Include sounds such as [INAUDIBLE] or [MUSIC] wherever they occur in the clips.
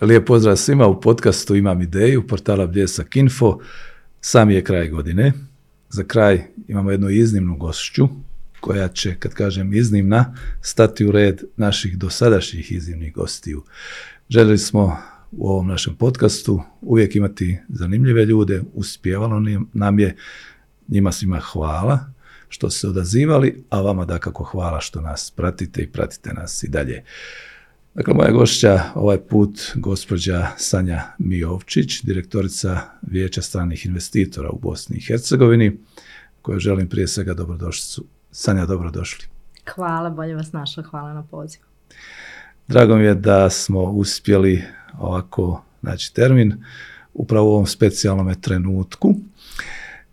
Lijep pozdrav svima u podcastu Imam ideju, portala Bljesak Info. Sam je kraj godine. Za kraj imamo jednu iznimnu gošću koja će, kad kažem iznimna, stati u red naših dosadašnjih iznimnih gostiju. Željeli smo u ovom našem podcastu uvijek imati zanimljive ljude, uspjevalo nam je, njima svima hvala što ste odazivali, a vama da kako hvala što nas pratite i pratite nas i dalje. Dakle, moja gošća ovaj put gospođa Sanja Mijovčić, direktorica Vijeća stranih investitora u Bosni i Hercegovini, koju želim prije svega dobrodošlicu. Sanja, dobrodošli. Hvala, bolje vas našla, hvala na pozivu. Drago mi je da smo uspjeli ovako naći termin upravo u ovom specijalnom trenutku.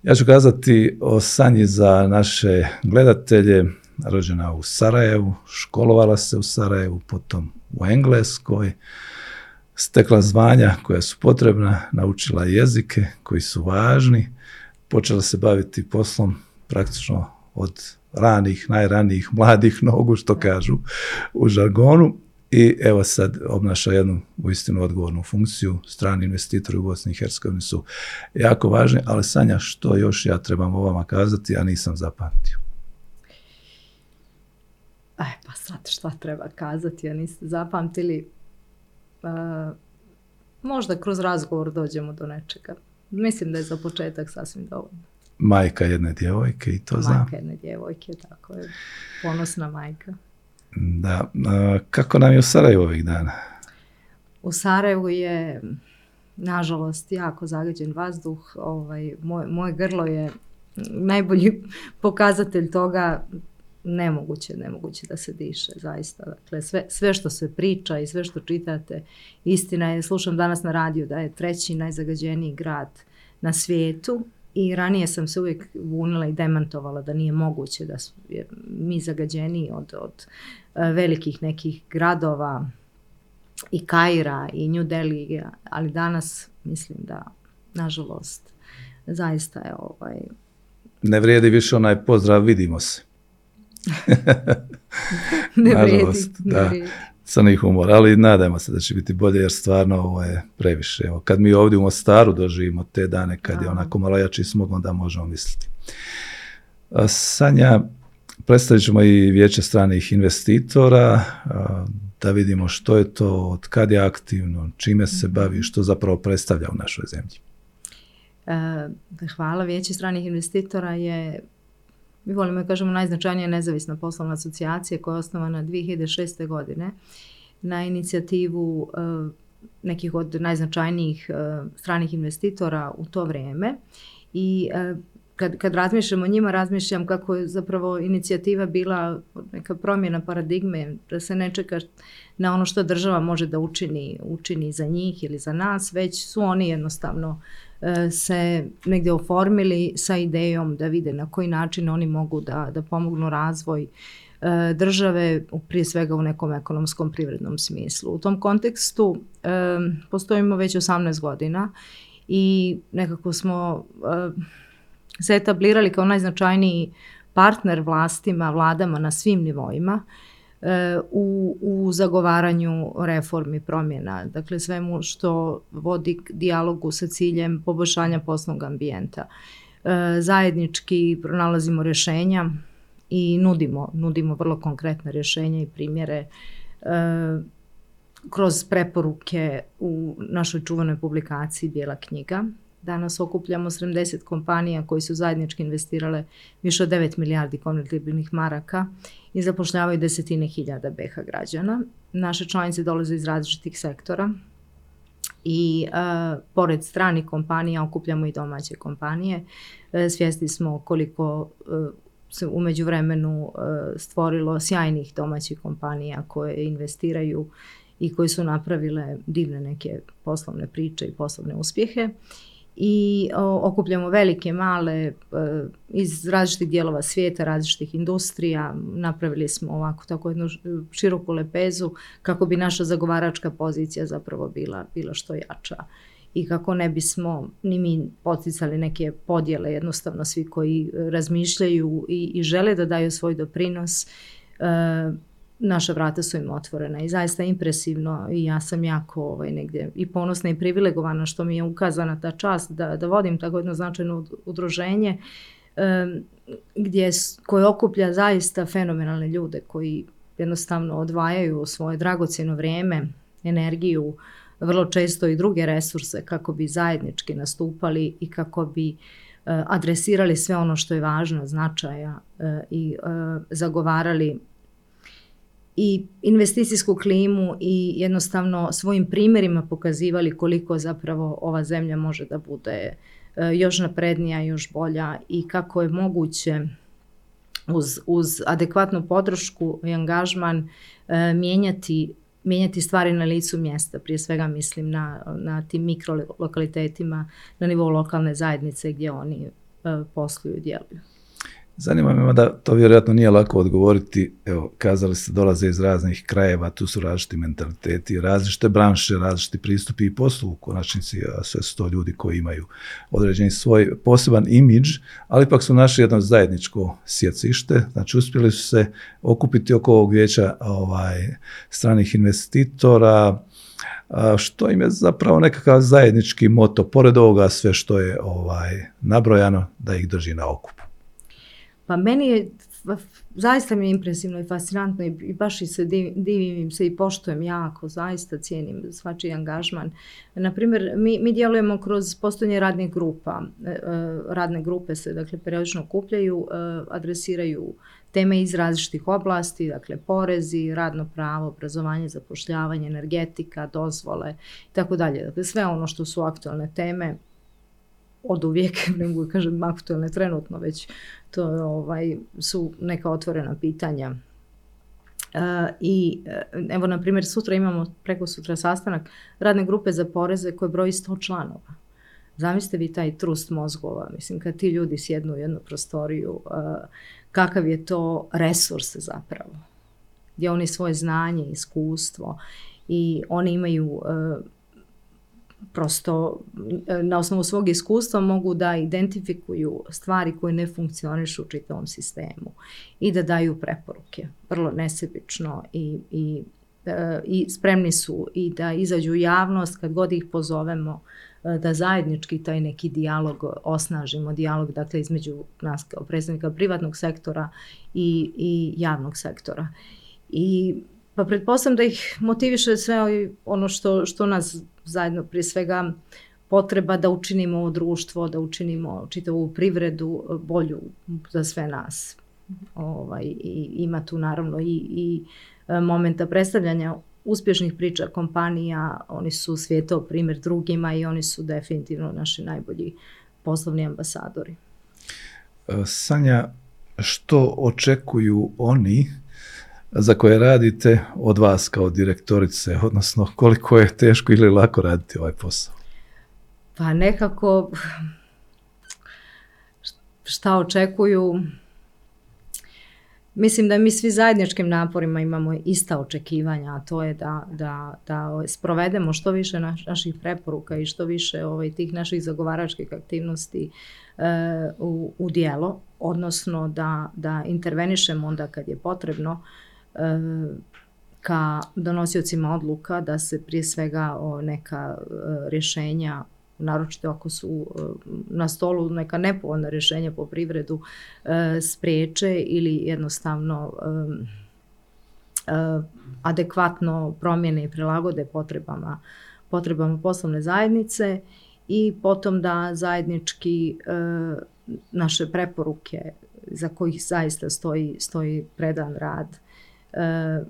Ja ću kazati o Sanji za naše gledatelje, rođena u Sarajevu, školovala se u Sarajevu, potom u Engleskoj, stekla zvanja koja su potrebna, naučila jezike koji su važni, počela se baviti poslom praktično od ranih, najranijih, [LAUGHS] mladih nogu, što kažu u žargonu. I evo sad obnaša jednu uistinu odgovornu funkciju. Strani investitori u Bosni i Hercegovini su jako važni, ali Sanja, što još ja trebam o vama kazati, ja nisam zapamtio. E, pa sad šta treba kazati, ja niste zapamtili. E, možda kroz razgovor dođemo do nečega. Mislim da je za početak sasvim dovoljno. Majka jedne djevojke i to znam. Majka jedne djevojke, tako je. Ponosna majka. Da. kako nam je u Sarajevu ovih dana? U Sarajevu je, nažalost, jako zagađen vazduh. Ovaj, moje grlo je najbolji [LAUGHS] pokazatelj toga nemoguće, nemoguće da se diše, zaista. Dakle, sve, sve što se priča i sve što čitate, istina je, slušam danas na radiju da je treći najzagađeniji grad na svijetu i ranije sam se uvijek bunila i demantovala da nije moguće da su mi zagađeniji od, od e, velikih nekih gradova i Kaira i New Delhi, ali danas mislim da, nažalost, zaista je ovaj... Ne vrijedi više onaj pozdrav, vidimo se. [LAUGHS] ne vrijedi, da. Crni humor, ali nadajmo se da će biti bolje jer stvarno ovo je previše. Evo, kad mi ovdje u Mostaru doživimo te dane kad je onako malo jači smog, onda možemo misliti. Sanja, predstavit ćemo i vijeće stranih investitora, da vidimo što je to, od kad je aktivno, čime se mhm. bavi, što zapravo predstavlja u našoj zemlji. E, hvala. Vijeće stranih investitora je mi volimo da kažemo najznačajnija nezavisna poslovna asocijacija koja je osnovana 2006. godine na inicijativu e, nekih od najznačajnijih e, stranih investitora u to vrijeme i e, kad, kad razmišljam o njima, razmišljam kako je zapravo inicijativa bila neka promjena paradigme, da se ne čeka na ono što država može da učini, učini za njih ili za nas, već su oni jednostavno se negdje oformili sa idejom da vide na koji način oni mogu da, da pomognu razvoj e, države, prije svega u nekom ekonomskom privrednom smislu. U tom kontekstu e, postojimo već 18 godina i nekako smo se etablirali kao najznačajniji partner vlastima, vladama na svim nivoima u, u zagovaranju reformi promjena, dakle svemu što vodi k dijalogu sa ciljem poboljšanja poslovnog ambijenta. E, zajednički pronalazimo rješenja i nudimo, nudimo vrlo konkretne rješenja i primjere e, kroz preporuke u našoj čuvanoj publikaciji Bijela knjiga Danas okupljamo 70 kompanija koji su zajednički investirale više od 9 milijardi konvertibilnih maraka i zapošljavaju desetine hiljada BH građana. Naše članice dolaze iz različitih sektora i uh, pored stranih kompanija okupljamo i domaće kompanije. Uh, svjesni smo koliko uh, se u međuvremenu stvorilo sjajnih domaćih kompanija koje investiraju i koje su napravile divne neke poslovne priče i poslovne uspjehe i okupljamo velike, male e, iz različitih dijelova svijeta, različitih industrija. Napravili smo ovako tako jednu široku lepezu kako bi naša zagovaračka pozicija zapravo bila, bila što jača i kako ne bismo ni mi poticali neke podjele, jednostavno svi koji razmišljaju i, i žele da daju svoj doprinos, e, naša vrata su im otvorena i zaista impresivno i ja sam jako ovaj, negdje i ponosna i privilegovana što mi je ukazana ta čast da, da vodim tako jedno značajno udruženje gdje, koje okuplja zaista fenomenalne ljude koji jednostavno odvajaju svoje dragocjeno vrijeme, energiju, vrlo često i druge resurse kako bi zajednički nastupali i kako bi e, adresirali sve ono što je važno, značaja e, i e, zagovarali i investicijsku klimu i jednostavno svojim primjerima pokazivali koliko zapravo ova zemlja može da bude još naprednija, još bolja i kako je moguće uz, uz adekvatnu podršku i angažman mijenjati mijenjati stvari na licu mjesta. Prije svega mislim na, na tim mikrolokalitetima na nivou lokalne zajednice gdje oni e, posluju i djeluju. Zanima me da to vjerojatno nije lako odgovoriti. Evo, kazali ste dolaze iz raznih krajeva, tu su različiti mentaliteti, različite branše, različiti pristupi i poslu u konačnici, sve su to ljudi koji imaju određeni svoj poseban imidž, ali ipak su našli jedno zajedničko sjecište, znači uspjeli su se okupiti oko ovog vijeća ovaj, stranih investitora, što im je zapravo nekakav zajednički moto, pored ovoga sve što je ovaj, nabrojano, da ih drži na okupu. Pa meni je, zaista mi je impresivno i fascinantno i, baš i se divim, im se i poštujem jako, zaista cijenim svačiji angažman. Naprimjer, mi, mi djelujemo kroz postojanje radnih grupa. E, e, radne grupe se dakle periodično kupljaju, e, adresiraju teme iz različitih oblasti, dakle porezi, radno pravo, obrazovanje, zapošljavanje, energetika, dozvole i tako dalje. Dakle, sve ono što su aktualne teme od uvijek, [LAUGHS] nego kažem aktualne trenutno već to ovaj, su neka otvorena pitanja. Uh, I e, evo, na primjer, sutra imamo, preko sutra sastanak radne grupe za poreze koje broji 100 članova. Zamislite vi taj trust mozgova, mislim, kad ti ljudi sjednu u jednu prostoriju, uh, kakav je to resurs zapravo. Gdje oni svoje znanje, iskustvo i oni imaju prosto e, na osnovu svog iskustva mogu da identifikuju stvari koje ne funkcionišu u čitavom sistemu i da daju preporuke vrlo nesebično i, i, e, i spremni su i da izađu u javnost kad god ih pozovemo e, da zajednički taj neki dijalog osnažimo, dijalog dakle između nas kao predstavnika privatnog sektora i, i javnog sektora. I pa pretpostavljam da ih motiviše sve ono što, što nas zajedno prije svega potreba da učinimo ovo društvo, da učinimo čitavu privredu e, bolju za sve nas. Ovaj, i, ima tu naravno i, i e, momenta predstavljanja uspješnih priča kompanija, oni su svijetao primjer drugima i oni su definitivno naši najbolji poslovni ambasadori. E, Sanja, što očekuju oni za koje radite od vas kao direktorice, odnosno koliko je teško ili lako raditi ovaj posao? Pa nekako šta očekuju, mislim da mi svi zajedničkim naporima imamo ista očekivanja, a to je da, da, da sprovedemo što više naših preporuka i što više ovaj, tih naših zagovaračkih aktivnosti e, u, u dijelo, odnosno da, da intervenišemo onda kad je potrebno ka donosiocima odluka da se prije svega o neka e, rješenja naročito ako su e, na stolu neka nepovoljna rješenja po privredu spriječe ili jednostavno adekvatno promjene i prilagode potrebama, potrebama poslovne zajednice i potom da zajednički naše preporuke za kojih zaista stoji, stoji predan rad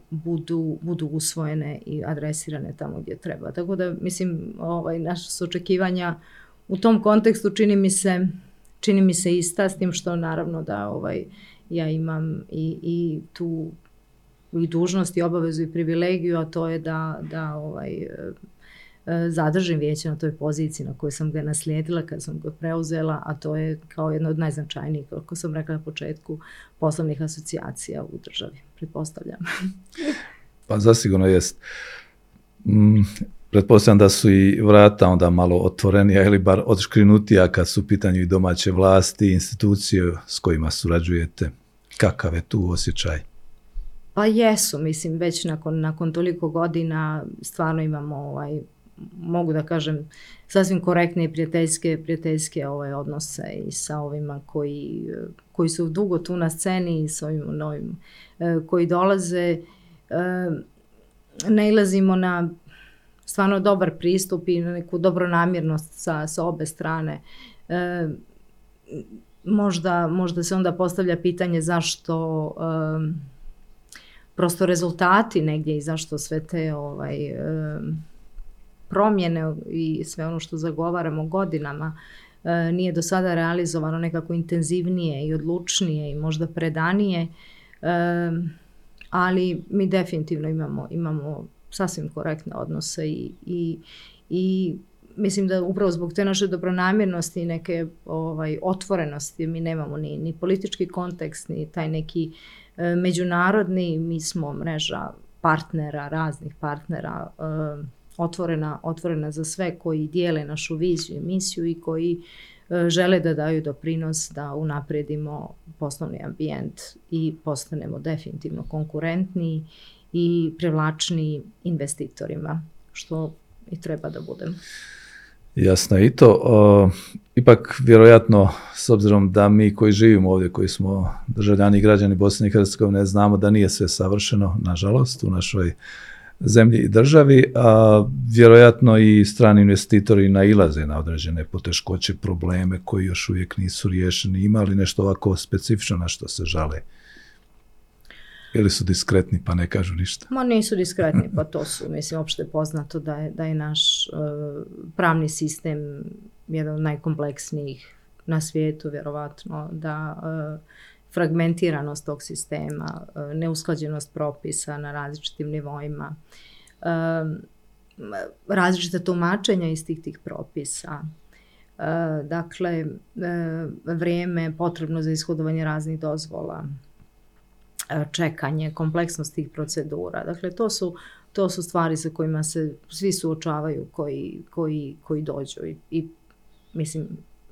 budu, budu usvojene i adresirane tamo gdje treba. Tako da mislim ovaj, naša su očekivanja u tom kontekstu čini mi se čini mi se ista s tim što naravno da ovaj ja imam i, i tu i dužnost i obavezu i privilegiju, a to je da, da ovaj, E, zadržim vijeće na toj poziciji na kojoj sam ga naslijedila kad sam ga preuzela, a to je kao jedno od najznačajnijih, kako sam rekla na početku, poslovnih asocijacija u državi, pretpostavljam. pa zasigurno jest. Mm, pretpostavljam da su i vrata onda malo otvorenija ili bar odškrinutija kad su u pitanju i domaće vlasti, institucije s kojima surađujete. Kakav je tu osjećaj? Pa jesu, mislim, već nakon, nakon toliko godina stvarno imamo, ovaj, mogu da kažem, sasvim korektne i prijateljske, prijateljske ovaj, odnose i sa ovima koji, koji su dugo tu na sceni i sa ovim novim koji dolaze. Nailazimo na stvarno dobar pristup i neku dobronamjernost sa, sa obe strane. E, možda, možda se onda postavlja pitanje zašto e, prosto rezultati negdje i zašto sve te ovaj, e, promjene i sve ono što zagovaramo godinama e, nije do sada realizovano nekako intenzivnije i odlučnije i možda predanije, e, ali mi definitivno imamo, imamo sasvim korektne odnose i, i, i mislim da upravo zbog te naše dobronamjernosti i neke ovaj, otvorenosti mi nemamo ni, ni politički kontekst, ni taj neki e, međunarodni, mi smo mreža partnera, raznih partnera, otvorena, otvorena za sve koji dijele našu viziju i misiju i koji e, žele da daju doprinos da unaprijedimo poslovni ambijent i postanemo definitivno konkurentni i privlačni investitorima, što i treba da budem. Jasno i to. ipak vjerojatno s obzirom da mi koji živimo ovdje, koji smo državljani i građani Bosne i Hercegovine, znamo da nije sve savršeno, nažalost, u našoj zemlji i državi, a vjerojatno i strani investitori nailaze na određene poteškoće, probleme koji još uvijek nisu riješeni. Ima li nešto ovako specifično na što se žale? Ili su diskretni pa ne kažu ništa? Ma nisu diskretni, pa to su, mislim, opšte poznato da je, da je naš uh, pravni sistem jedan od najkompleksnijih na svijetu, vjerovatno, da uh, fragmentiranost tog sistema, uh, neusklađenost propisa na različitim nivoima, različite tumačenja istih tih propisa, dakle, vrijeme potrebno za ishodovanje raznih dozvola, čekanje, kompleksnost tih procedura. Dakle, to su, to su stvari sa kojima se svi suočavaju koji, koji, koji dođu i, i mislim,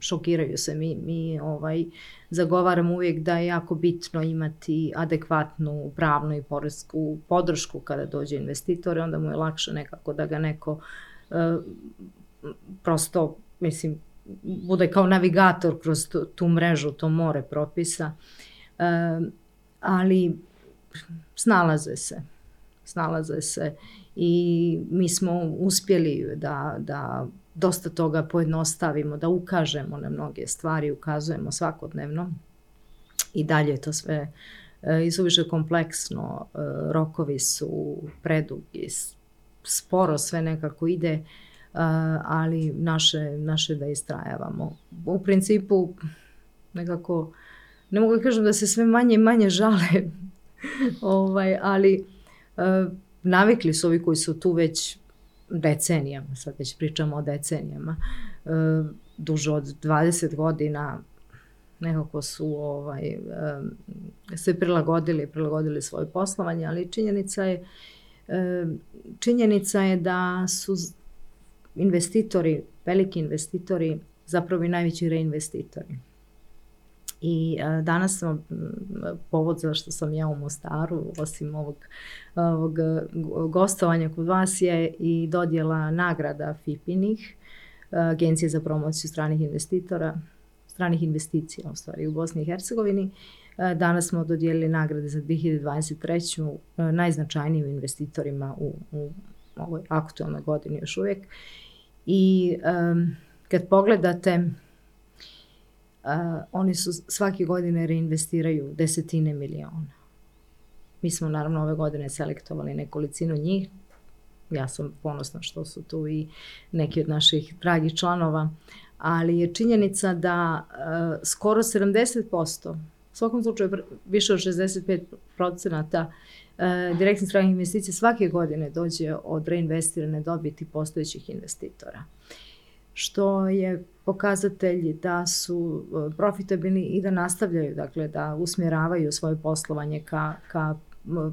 šokiraju se. Mi, mi ovaj, zagovaramo uvijek da je jako bitno imati adekvatnu pravnu i poresku podršku kada dođe investitor, onda mu je lakše nekako da ga neko uh, prosto, mislim, bude kao navigator kroz tu, tu mrežu, to more propisa. Uh, ali snalaze se. Snalaze se i mi smo uspjeli da, da dosta toga pojednostavimo, da ukažemo na mnoge stvari, ukazujemo svakodnevno i dalje je to sve e, isuviše kompleksno, e, rokovi su predugi, sporo sve nekako ide, e, ali naše, naše da istrajavamo. U principu nekako ne mogu kažem da se sve manje i manje žale, [LAUGHS] ovaj, ali navikli su ovi koji su tu već decenijama, sad već pričamo o decenijama, uh, duže od 20 godina nekako su ovaj, um, se prilagodili, prilagodili svoje poslovanje, ali činjenica je, um, činjenica je da su investitori, veliki investitori, zapravo i najveći reinvestitori. I a, danas sam povod za što sam ja u Mostaru, osim ovog, ovog gostovanja kod vas je i dodjela nagrada FIPINih, Agencije za promociju stranih investitora, stranih investicija u stvari u Bosni i Hercegovini. Danas smo dodijelili nagrade za 2023. najznačajnijim investitorima u, u ovoj aktualnoj godini još uvijek. I kad pogledate oni su svake godine reinvestiraju desetine miliona. Mi smo naravno ove godine selektovali nekolicinu njih. Ja sam ponosna što su tu i neki od naših dragih članova, ali je činjenica da uh, skoro 70%, u svakom slučaju više od 65 procenata uh, direktnih stranih investicija svake godine dođe od reinvestirane dobiti postojećih investitora. Što je pokazatelji da su e, profitabilni i da nastavljaju, dakle da usmjeravaju svoje poslovanje ka, ka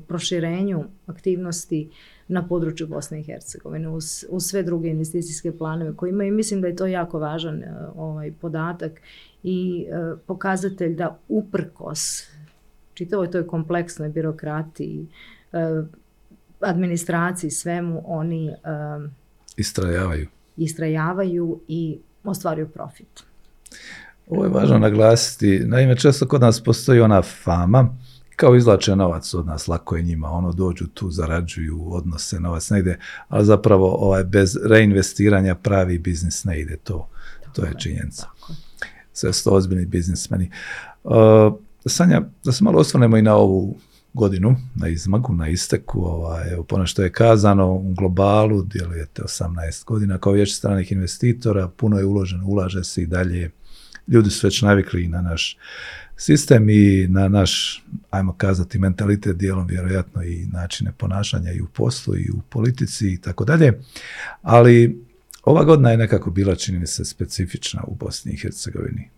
proširenju aktivnosti na području Bosne i Hercegovine uz, uz sve druge investicijske planove koje imaju. Mislim da je to jako važan e, ovaj podatak i uh, pokazatelj da uprkos čitavoj toj kompleksnoj birokratiji, administraciji, svemu, oni istrajavaju. Istrajavaju i ostvaruju profit. Ovo je važno naglasiti. Naime, često kod nas postoji ona fama, kao izlače novac od nas, lako je njima, ono dođu tu, zarađuju, odnose novac, ne ide, ali zapravo ovaj, bez reinvestiranja pravi biznis ne ide, to, to je činjenica. Sve su to ozbiljni biznismeni. Uh, Sanja, da se malo osvrnemo i na ovu godinu, na izmagu, na isteku, ovaj, evo što je kazano, u globalu djelujete 18 godina kao već stranih investitora, puno je uloženo, ulaže se i dalje, ljudi su već navikli na naš sistem i na naš, ajmo kazati, mentalitet dijelom vjerojatno i načine ponašanja i u poslu i u politici i tako dalje. Ali ova godina je nekako bila, čini mi se, specifična u Bosni i Hercegovini.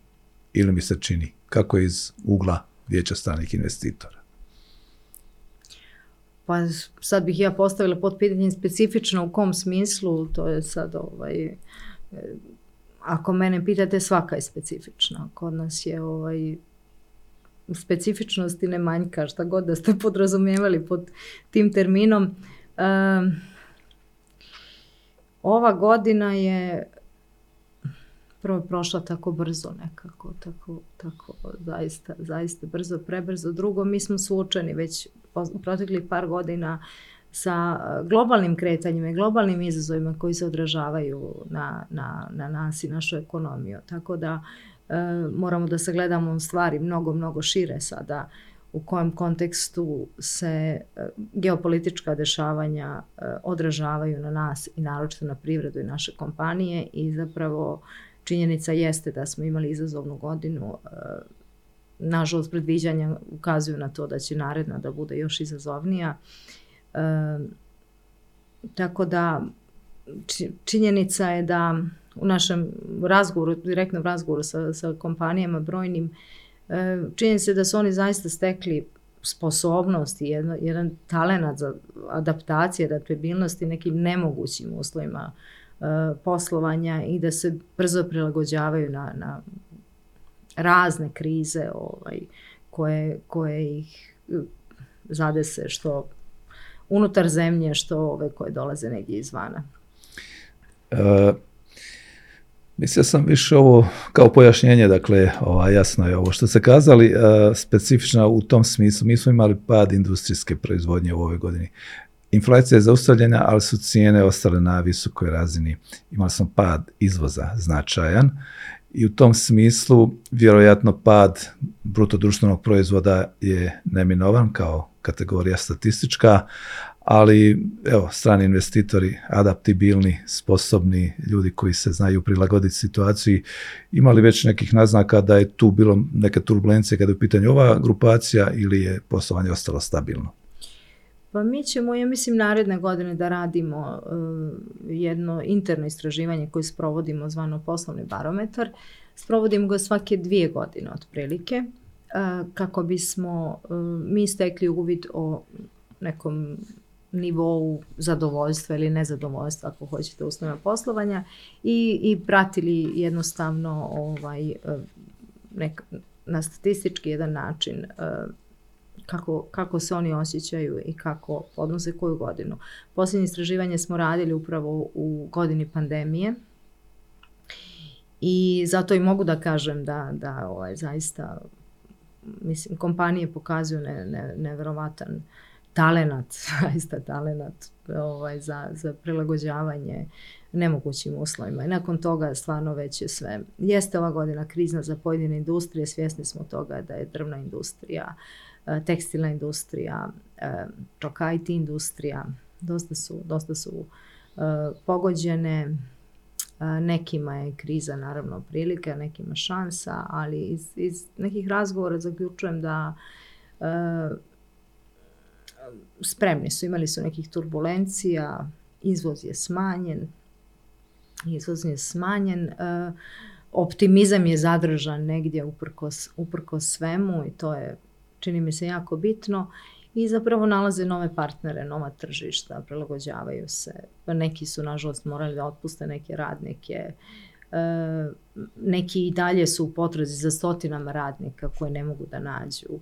Ili mi se čini, kako iz ugla vijeća stranih investitora. Pa sad bih ja postavila pod pitanje specifično u kom smislu, to je sad ovaj, ako mene pitate svaka je specifična. Kod nas je ovaj, specifičnosti ne manjka, šta god da ste [LAUGHS] podrazumijevali pod tim terminom. ova godina je prvo prošla tako brzo nekako, tako, tako zaista, zaista brzo, prebrzo. Drugo, mi smo suočeni već proteklih par godina sa globalnim kretanjima i globalnim izazovima koji se odražavaju na, na, na nas i našu ekonomiju. Tako da E, moramo da sagledamo stvari mnogo, mnogo šire sada u kojem kontekstu se e, geopolitička dešavanja odražavaju na nas i naročito na privredu i naše kompanije i zapravo činjenica jeste da smo imali izazovnu godinu. Nažalost, predviđanja ukazuju na to da će naredna da bude još izazovnija. Tako da činjenica je da u našem razgovoru, direktnom razgovoru sa, sa kompanijama brojnim, e, čini se da su oni zaista stekli sposobnost i jedan, jedan talenat za adaptacije, adaptabilnosti nekim nemogućim uslovima e, poslovanja i da se brzo prilagođavaju na, na razne krize ovaj, koje, koje ih zadese što unutar zemlje, što ove koje dolaze negdje izvana. E, Mislio sam više ovo kao pojašnjenje, dakle, ova, jasno je ovo što ste kazali, uh, specifično u tom smislu. Mi smo imali pad industrijske proizvodnje u ovoj godini. Inflacija je zaustavljena, ali su cijene ostale na visokoj razini. Imali smo pad izvoza značajan i u tom smislu vjerojatno pad bruto društvenog proizvoda je neminovan kao kategorija statistička, ali evo, strani investitori, adaptibilni, sposobni, ljudi koji se znaju prilagoditi situaciji, imali već nekih naznaka da je tu bilo neke turbulencije kada je u pitanju ova grupacija ili je poslovanje ostalo stabilno? Pa mi ćemo, ja mislim, naredne godine da radimo uh, jedno interno istraživanje koje sprovodimo zvano poslovni barometar. Sprovodimo ga svake dvije godine otprilike uh, kako bismo uh, mi stekli uvid o nekom nivou zadovoljstva ili nezadovoljstva ako hoćete uslovima poslovanja i, i pratili jednostavno ovaj, e, nek, na statistički jedan način e, kako, kako se oni osjećaju i kako podnose koju godinu. Posljednje istraživanje smo radili upravo u godini pandemije i zato i mogu da kažem da, da ovaj, zaista mislim, kompanije pokazuju ne, ne, neverovatan talenat, [LAUGHS] zaista talenat ovaj, za, za prilagođavanje nemogućim uslovima. I nakon toga stvarno već je sve. Jeste ova godina krizna za pojedine industrije, svjesni smo toga da je drvna industrija, tekstilna industrija, e, čak IT industrija, dosta su, dosta su e, pogođene. Nekima je kriza naravno prilika, nekima šansa, ali iz, iz nekih razgovora zaključujem da spremni su, imali su nekih turbulencija, izvoz je smanjen, izvoz je smanjen, e, optimizam je zadržan negdje uprkos, uprkos svemu i to je, čini mi se, jako bitno i zapravo nalaze nove partnere, nova tržišta, prilagođavaju se. Neki su, nažalost, morali da otpuste neke radnike, e, neki i dalje su u potrazi za stotinama radnika koje ne mogu da nađu.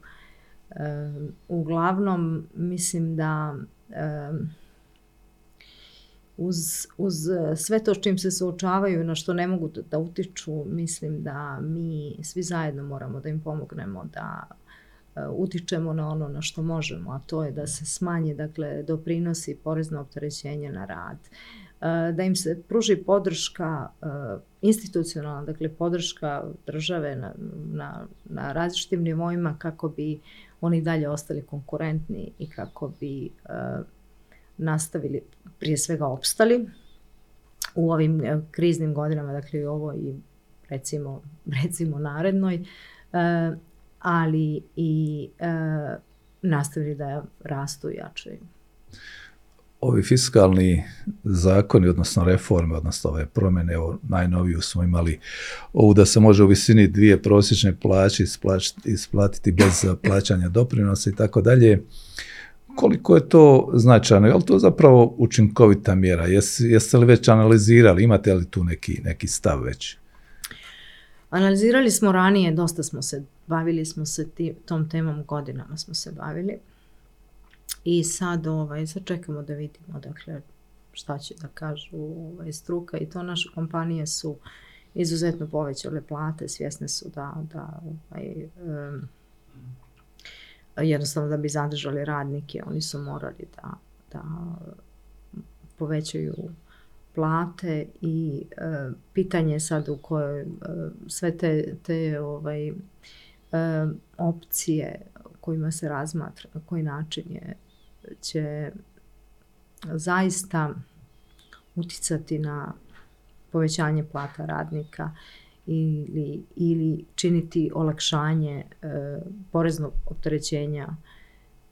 uglavnom mislim da uz, uz sve to s čim se suočavaju na što ne mogu da utiču, mislim da mi svi zajedno moramo da im pomognemo da utičemo na ono na što možemo, a to je da se smanje dakle, doprinosi porezno opterećenje na rad, da im se pruži podrška institucionalna, dakle podrška države na, na, na različitim nivoima kako bi oni dalje ostali konkurentni i kako bi nastavili, prije svega opstali u ovim kriznim godinama, dakle i ovo i recimo, recimo narednoj, ali i nastavili da rastu i jačaju ovi fiskalni zakoni, odnosno reforme, odnosno ove promjene, evo najnoviju smo imali ovu da se može u visini dvije prosječne plaće isplatiti bez plaćanja doprinosa i tako dalje. Koliko je to značajno? Je li to zapravo učinkovita mjera? jeste li već analizirali? Imate li tu neki, neki stav već? Analizirali smo ranije, dosta smo se, bavili smo se tom temom, godinama smo se bavili. I sad, ovaj, sad da vidimo dakle, šta će da kažu ovaj, struka i to naše kompanije su izuzetno povećale plate, svjesne su da, da ovaj, jednostavno da bi zadržali radnike, oni su morali da, da povećaju plate i e, pitanje je sad u kojoj sve te, te ovaj, e, opcije kojima se razmatra, na koji način je će zaista uticati na povećanje plata radnika ili, ili činiti olakšanje e, poreznog opterećenja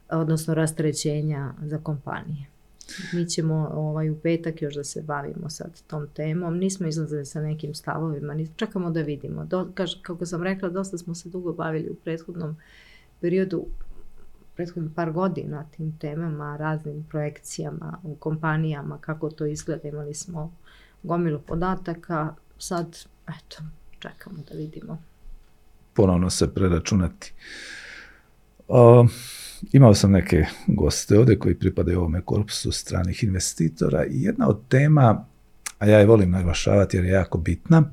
odnosno rasterećenja za kompanije. Mi ćemo ovaj, u petak još da se bavimo sad tom temom. Nismo izlazili sa nekim stavovima, čekamo da vidimo. Do, kako sam rekla, dosta smo se dugo bavili u prethodnom periodu prethodnih par godina tim temama, raznim projekcijama u kompanijama, kako to izgleda. Imali smo gomilu podataka, sad, eto, čekamo da vidimo. Ponovno se preračunati. Imao sam neke goste ovdje koji pripadaju ovome korpusu stranih investitora i jedna od tema, a ja je volim naglašavati jer je jako bitna,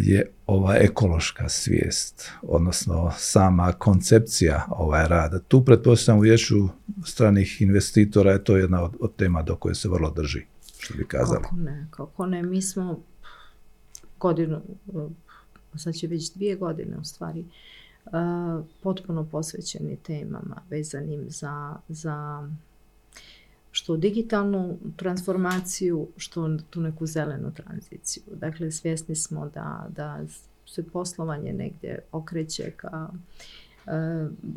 je ova ekološka svijest, odnosno sama koncepcija ovaj rada. Tu pretpostavljam u vijeću stranih investitora je to jedna od, tema do koje se vrlo drži, što bi kazali. Kako ne, kako ne, mi smo godinu, sad će već dvije godine u stvari, potpuno posvećeni temama vezanim za, za što digitalnu transformaciju, što tu neku zelenu tranziciju. Dakle, svjesni smo da, da se poslovanje negdje okreće ka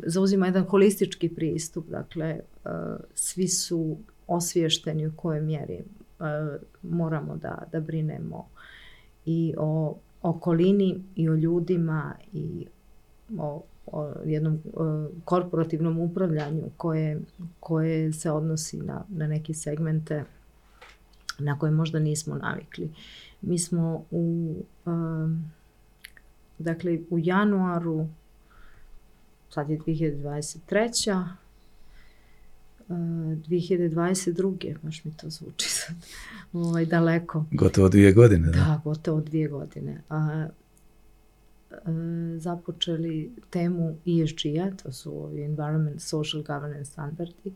zauzima jedan holistički pristup, dakle svi su osviješteni u kojoj mjeri moramo da, da brinemo i o okolini i o ljudima i o o jednom korporativnom upravljanju koje, koje se odnosi na, na neke segmente na koje možda nismo navikli. Mi smo u dakle u januaru sad je 2023. 2022. baš mi to zvuči sad [LAUGHS] ovaj, daleko. Gotovo dvije godine, da? Da, gotovo dvije godine. A, E, započeli temu ESG-a, to su ovi Environment Social Governance standardi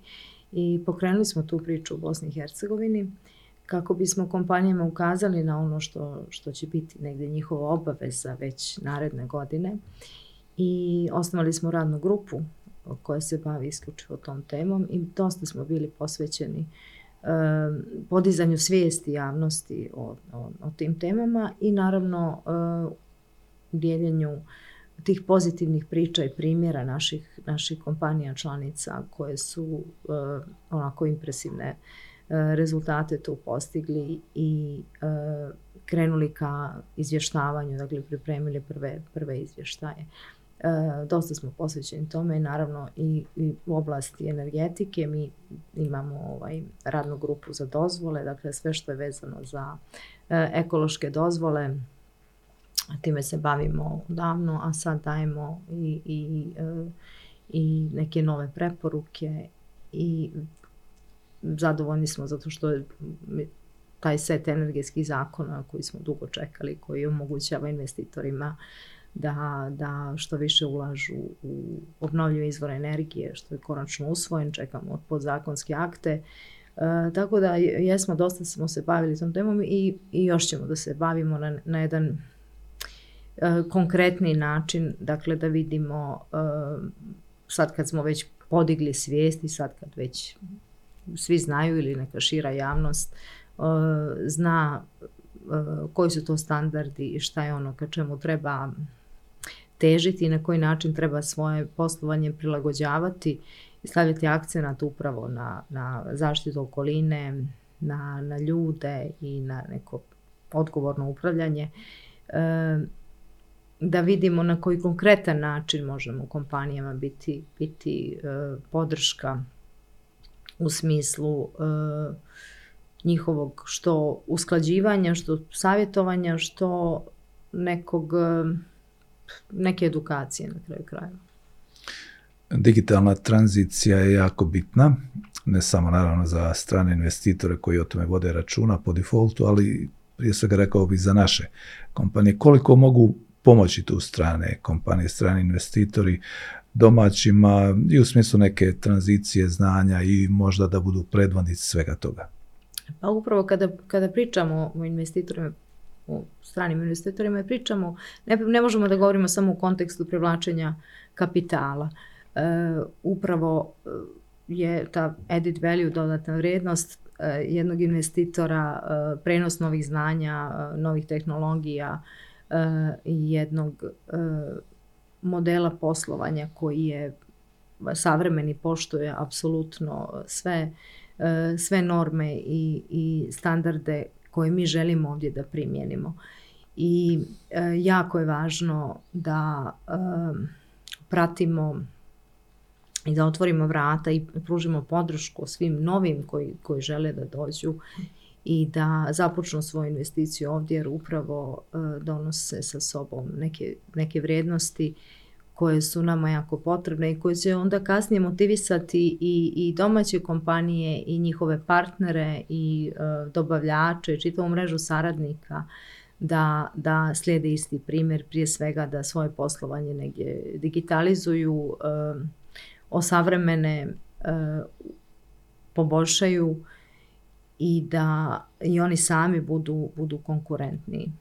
i pokrenuli smo tu priču u Bosni i Hercegovini kako bismo kompanijama ukazali na ono što, što će biti negdje njihova obaveza već naredne godine. I osnovali smo radnu grupu koja se bavi isključivo tom temom i dosta smo bili posvećeni e, podizanju svijesti javnosti o, o, tim temama i naravno e, dijeljenju tih pozitivnih priča i primjera naših, naših kompanija članica koje su uh, onako impresivne uh, rezultate tu postigli i uh, krenuli ka izvještavanju, dakle pripremili prve, prve izvještaje. Dosta smo posvećeni tome i naravno i, i u oblasti energetike mi imamo ovaj radnu grupu za dozvole, dakle sve što je vezano za ekološke dozvole, time se bavimo davno, a sad dajemo i, i, e, i neke nove preporuke i zadovoljni smo zato što je taj set energetskih zakona koji smo dugo čekali, koji omogućava investitorima da, da što više ulažu u obnovljive izvore energije, što je konačno usvojen, čekamo od podzakonske akte. E, tako da jesmo, dosta smo se bavili tom temom i, i još ćemo da se bavimo na, na jedan konkretni način, dakle da vidimo e, sad kad smo već podigli svijest i sad kad već svi znaju ili neka šira javnost uh, zna koji su to standardi i šta je ono ka čemu treba težiti i na koji način treba svoje poslovanje prilagođavati i stavljati akcenat upravo na, na zaštitu okoline, na, na ljude i na neko odgovorno upravljanje. Da vidimo na koji konkretan način možemo kompanijama biti, biti podrška u smislu uh, njihovog što usklađivanja, što savjetovanja, što nekog, uh, neke edukacije na kraju krajeva. Digitalna tranzicija je jako bitna, ne samo naravno za strane investitore koji o tome vode računa po defaultu, ali prije svega rekao bih za naše kompanije. Koliko mogu pomoći tu strane kompanije, strani investitori domaćima i u smislu neke tranzicije znanja i možda da budu predvodnici svega toga. Pa upravo kada, kada pričamo o investitorima, o stranim investitorima pričamo, ne, ne možemo da govorimo samo u kontekstu privlačenja kapitala. E, upravo e, je ta added value, dodatna vrednost e, jednog investitora, e, prenos novih znanja, novih tehnologija, jednog e, modela poslovanja koji je savremeni poštuje apsolutno sve, e, sve norme i, i standarde koje mi želimo ovdje da primjenimo. I e, jako je važno da e, pratimo i da otvorimo vrata i pružimo podršku svim novim koji, koji žele da dođu i da započnu svoju investiciju ovdje jer upravo uh, donose sa sobom neke, neke vrednosti koje su nama jako potrebne i koje će onda kasnije motivisati i, i domaće kompanije i njihove partnere i uh, dobavljače i čitavu mrežu saradnika da, da slijede isti primjer, prije svega da svoje poslovanje negdje digitalizuju, uh, osavremene, uh, poboljšaju i da i oni sami budu, budu konkurentni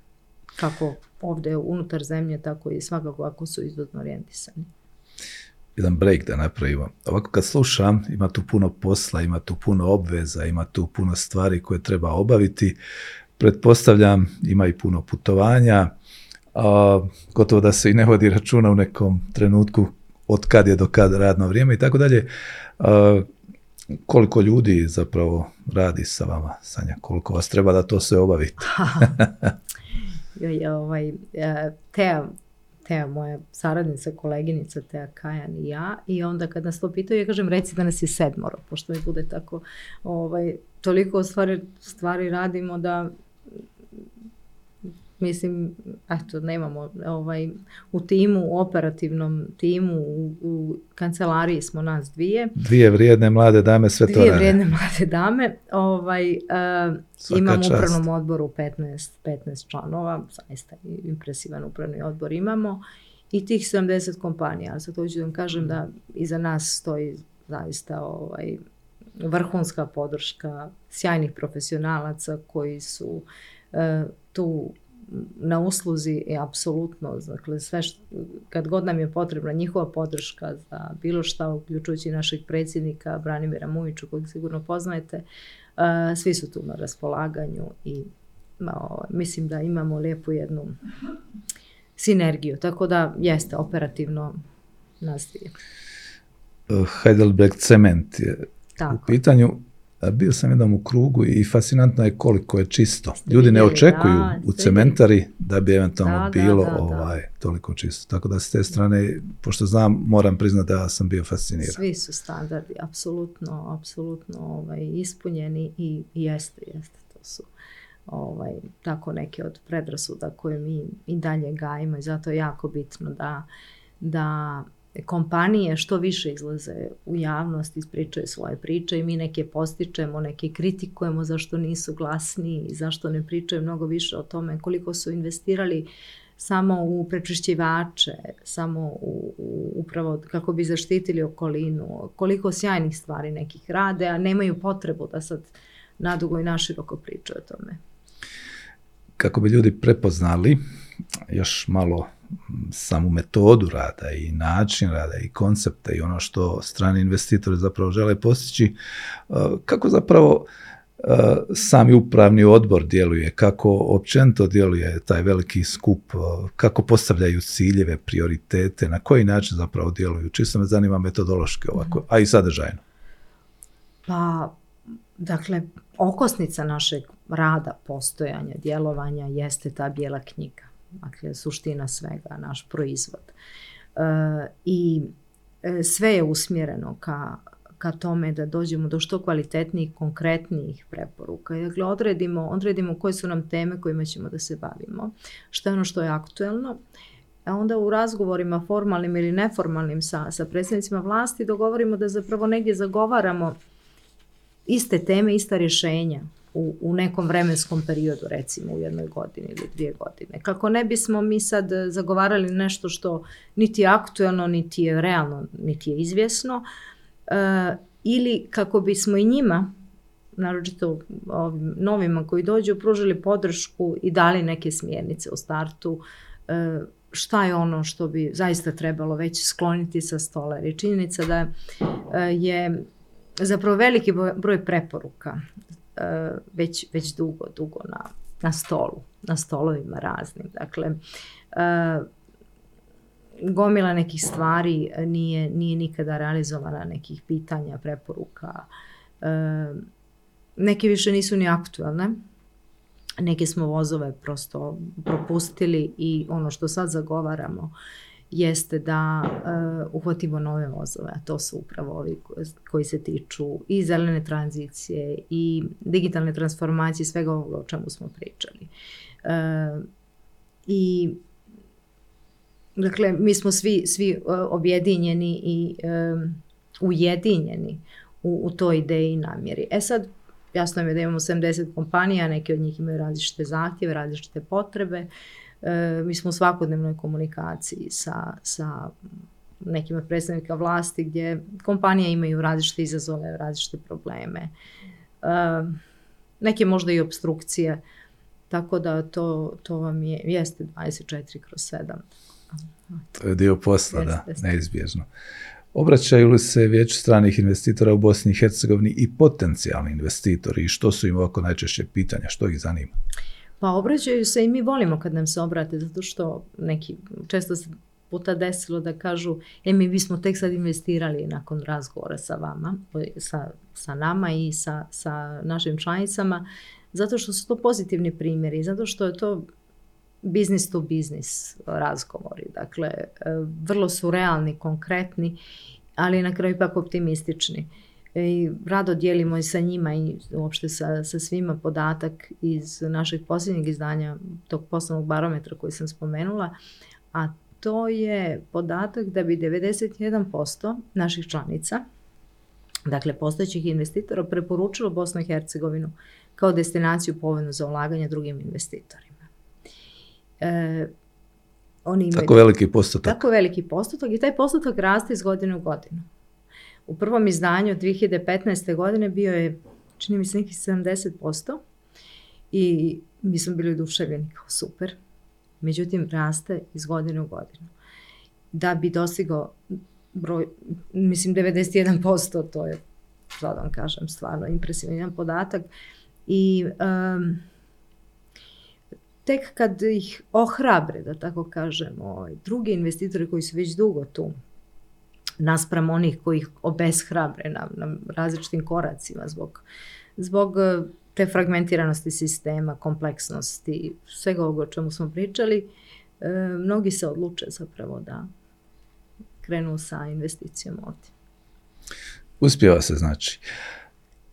kako ovde unutar zemlje, tako i svakako ako su izvozno orijentisani. Jedan break da napravimo. Ovako kad slušam, ima tu puno posla, ima tu puno obveza, ima tu puno stvari koje treba obaviti. Pretpostavljam, ima i puno putovanja, a, gotovo da se i ne vodi računa u nekom trenutku od kad je do kad radno vrijeme i tako dalje koliko ljudi zapravo radi sa vama, Sanja? Koliko vas treba da to sve obavite? [LAUGHS] [LAUGHS] ovaj, e, Teja, Teja, moja saradnica, koleginica Teja Kajan i ja i onda kad nas to pitaju, ja kažem reci da nas je sedmoro, pošto mi bude tako ovaj, toliko stvari, stvari radimo da mislim, eto, nemamo ovaj, u timu, u operativnom timu, u, u kancelariji smo nas dvije. Dvije vrijedne mlade dame, sve dvije to Dvije vrijedne mlade dame. Ovaj, uh, imamo u upravnom odboru 15, 15 članova, zaista impresivan upravni odbor imamo i tih 70 kompanija. Sad hoću da vam kažem da iza nas stoji zaista ovaj, vrhunska podrška sjajnih profesionalaca koji su uh, tu na usluzi je apsolutno, dakle sve što, kad god nam je potrebna njihova podrška za bilo šta, uključujući našeg predsjednika Branimira Mujiću, kojeg sigurno poznajete, uh, svi su tu na raspolaganju i no, mislim da imamo lijepu jednu sinergiju, tako da jeste operativno nas dvije. Heidelberg cement je Tako. u pitanju bio sam jednom u krugu i fascinantno je koliko je čisto. Ljudi ne očekuju da, u cementari da bi eventualno da, bilo da, ovaj toliko čisto. Tako da s te strane, pošto znam, moram priznati da sam bio fasciniran. Svi su standardi, apsolutno, apsolutno ovaj, ispunjeni i, i jeste, jeste, to su ovaj, tako neke od predrasuda koje mi i dalje gajimo i zato je jako bitno da, da kompanije što više izlaze u javnost, ispričaju svoje priče i mi neke postičemo, neke kritikujemo zašto nisu glasni i zašto ne pričaju mnogo više o tome koliko su investirali samo u prečišćivače, samo u, u, upravo kako bi zaštitili okolinu, koliko sjajnih stvari nekih rade, a nemaju potrebu da sad nadugo i naširoko pričaju o tome. Kako bi ljudi prepoznali još malo samu metodu rada i način rada i koncepte i ono što strani investitori zapravo žele postići, kako zapravo sami upravni odbor djeluje, kako općenito djeluje taj veliki skup, kako postavljaju ciljeve, prioritete, na koji način zapravo djeluju. Čisto me zanima metodološki ovako, a i sadržajno. Pa, dakle, okosnica našeg rada, postojanja, djelovanja jeste ta bijela knjiga. Dakle, suština svega, naš proizvod. E, I e, sve je usmjereno ka ka tome da dođemo do što kvalitetnijih, konkretnijih preporuka. Dakle, odredimo, odredimo koje su nam teme kojima ćemo da se bavimo, što je ono što je aktuelno, a onda u razgovorima formalnim ili neformalnim sa, sa predstavnicima vlasti dogovorimo da zapravo negdje zagovaramo iste teme, ista rješenja u, u nekom vremenskom periodu, recimo u jednoj godini ili dvije godine. Kako ne bismo mi sad zagovarali nešto što niti je aktuelno, niti je realno, niti je izvjesno, E, ili kako bismo i njima, naročito ovim novima koji dođu, pružili podršku i dali neke smjernice u startu, e, šta je ono što bi zaista trebalo već skloniti sa stola. Jer je činjenica da je zapravo veliki broj preporuka već, već dugo, dugo na, na stolu, na stolovima raznim. Dakle, gomila nekih stvari e, nije, nije nikada realizovana, nekih pitanja, preporuka. E, neke više nisu ni aktualne. Neke smo vozove prosto propustili i ono što sad zagovaramo jeste da uh, uhvatimo nove vozove, a to su upravo ovi koji se tiču i zelene tranzicije i digitalne transformacije, svega ovoga o čemu smo pričali. Uh, I Dakle, mi smo svi, svi e, objedinjeni i um, ujedinjeni u, u toj ideji i namjeri. E sad, jasno je da imamo 70 kompanija, neke od njih imaju različite zahtjeve, različite potrebe. E, mi smo u svakodnevnoj komunikaciji sa, sa nekim od predstavnika vlasti gdje kompanije imaju različite izazove, različite probleme. E, neke možda i obstrukcije, tako da to, to vam je, jeste 24 kroz 7. To je dio posla, da, neizbježno. Obraćaju li se vijeću stranih investitora u Bosni i Hercegovini i potencijalni investitori i što su im ovako najčešće pitanja, što ih zanima? Pa obraćaju se i mi volimo kad nam se obrate, zato što neki, često se puta desilo da kažu, e mi bismo tek sad investirali nakon razgovora sa vama, sa, sa nama i sa, sa našim članicama, zato što su to pozitivni primjeri, zato što je to business to business razgovori. Dakle, e, vrlo su realni, konkretni, ali na kraju ipak optimistični. I rado dijelimo i sa njima i uopšte sa, sa svima podatak iz našeg posljednjeg izdanja tog poslovnog barometra koji sam spomenula, a to je podatak da bi 91% naših članica, dakle postojećih investitora, preporučilo Bosnu i Hercegovinu kao destinaciju povoljnu za ulaganje drugim investitorima. E, oni imaju tako veliki postotak. Tako veliki postotak i taj postotak raste iz godine u godinu. U prvom izdanju 2015. godine bio je, čini mi se, nekih 70% i mi smo bili oduševljeni kao super. Međutim, raste iz godine u godinu. Da bi dostigao broj, mislim 91%, to je, sad vam kažem, stvarno impresivan podatak. I um, tek kad ih ohrabre, da tako kažemo, ovaj, drugi investitori koji su već dugo tu, naspram onih koji ih obeshrabre na, na različitim koracima zbog, zbog eh, te fragmentiranosti sistema, kompleksnosti, svega ovoga o čemu smo pričali, e, mnogi se odluče zapravo da krenu sa investicijom ovdje. Uspjeva se znači.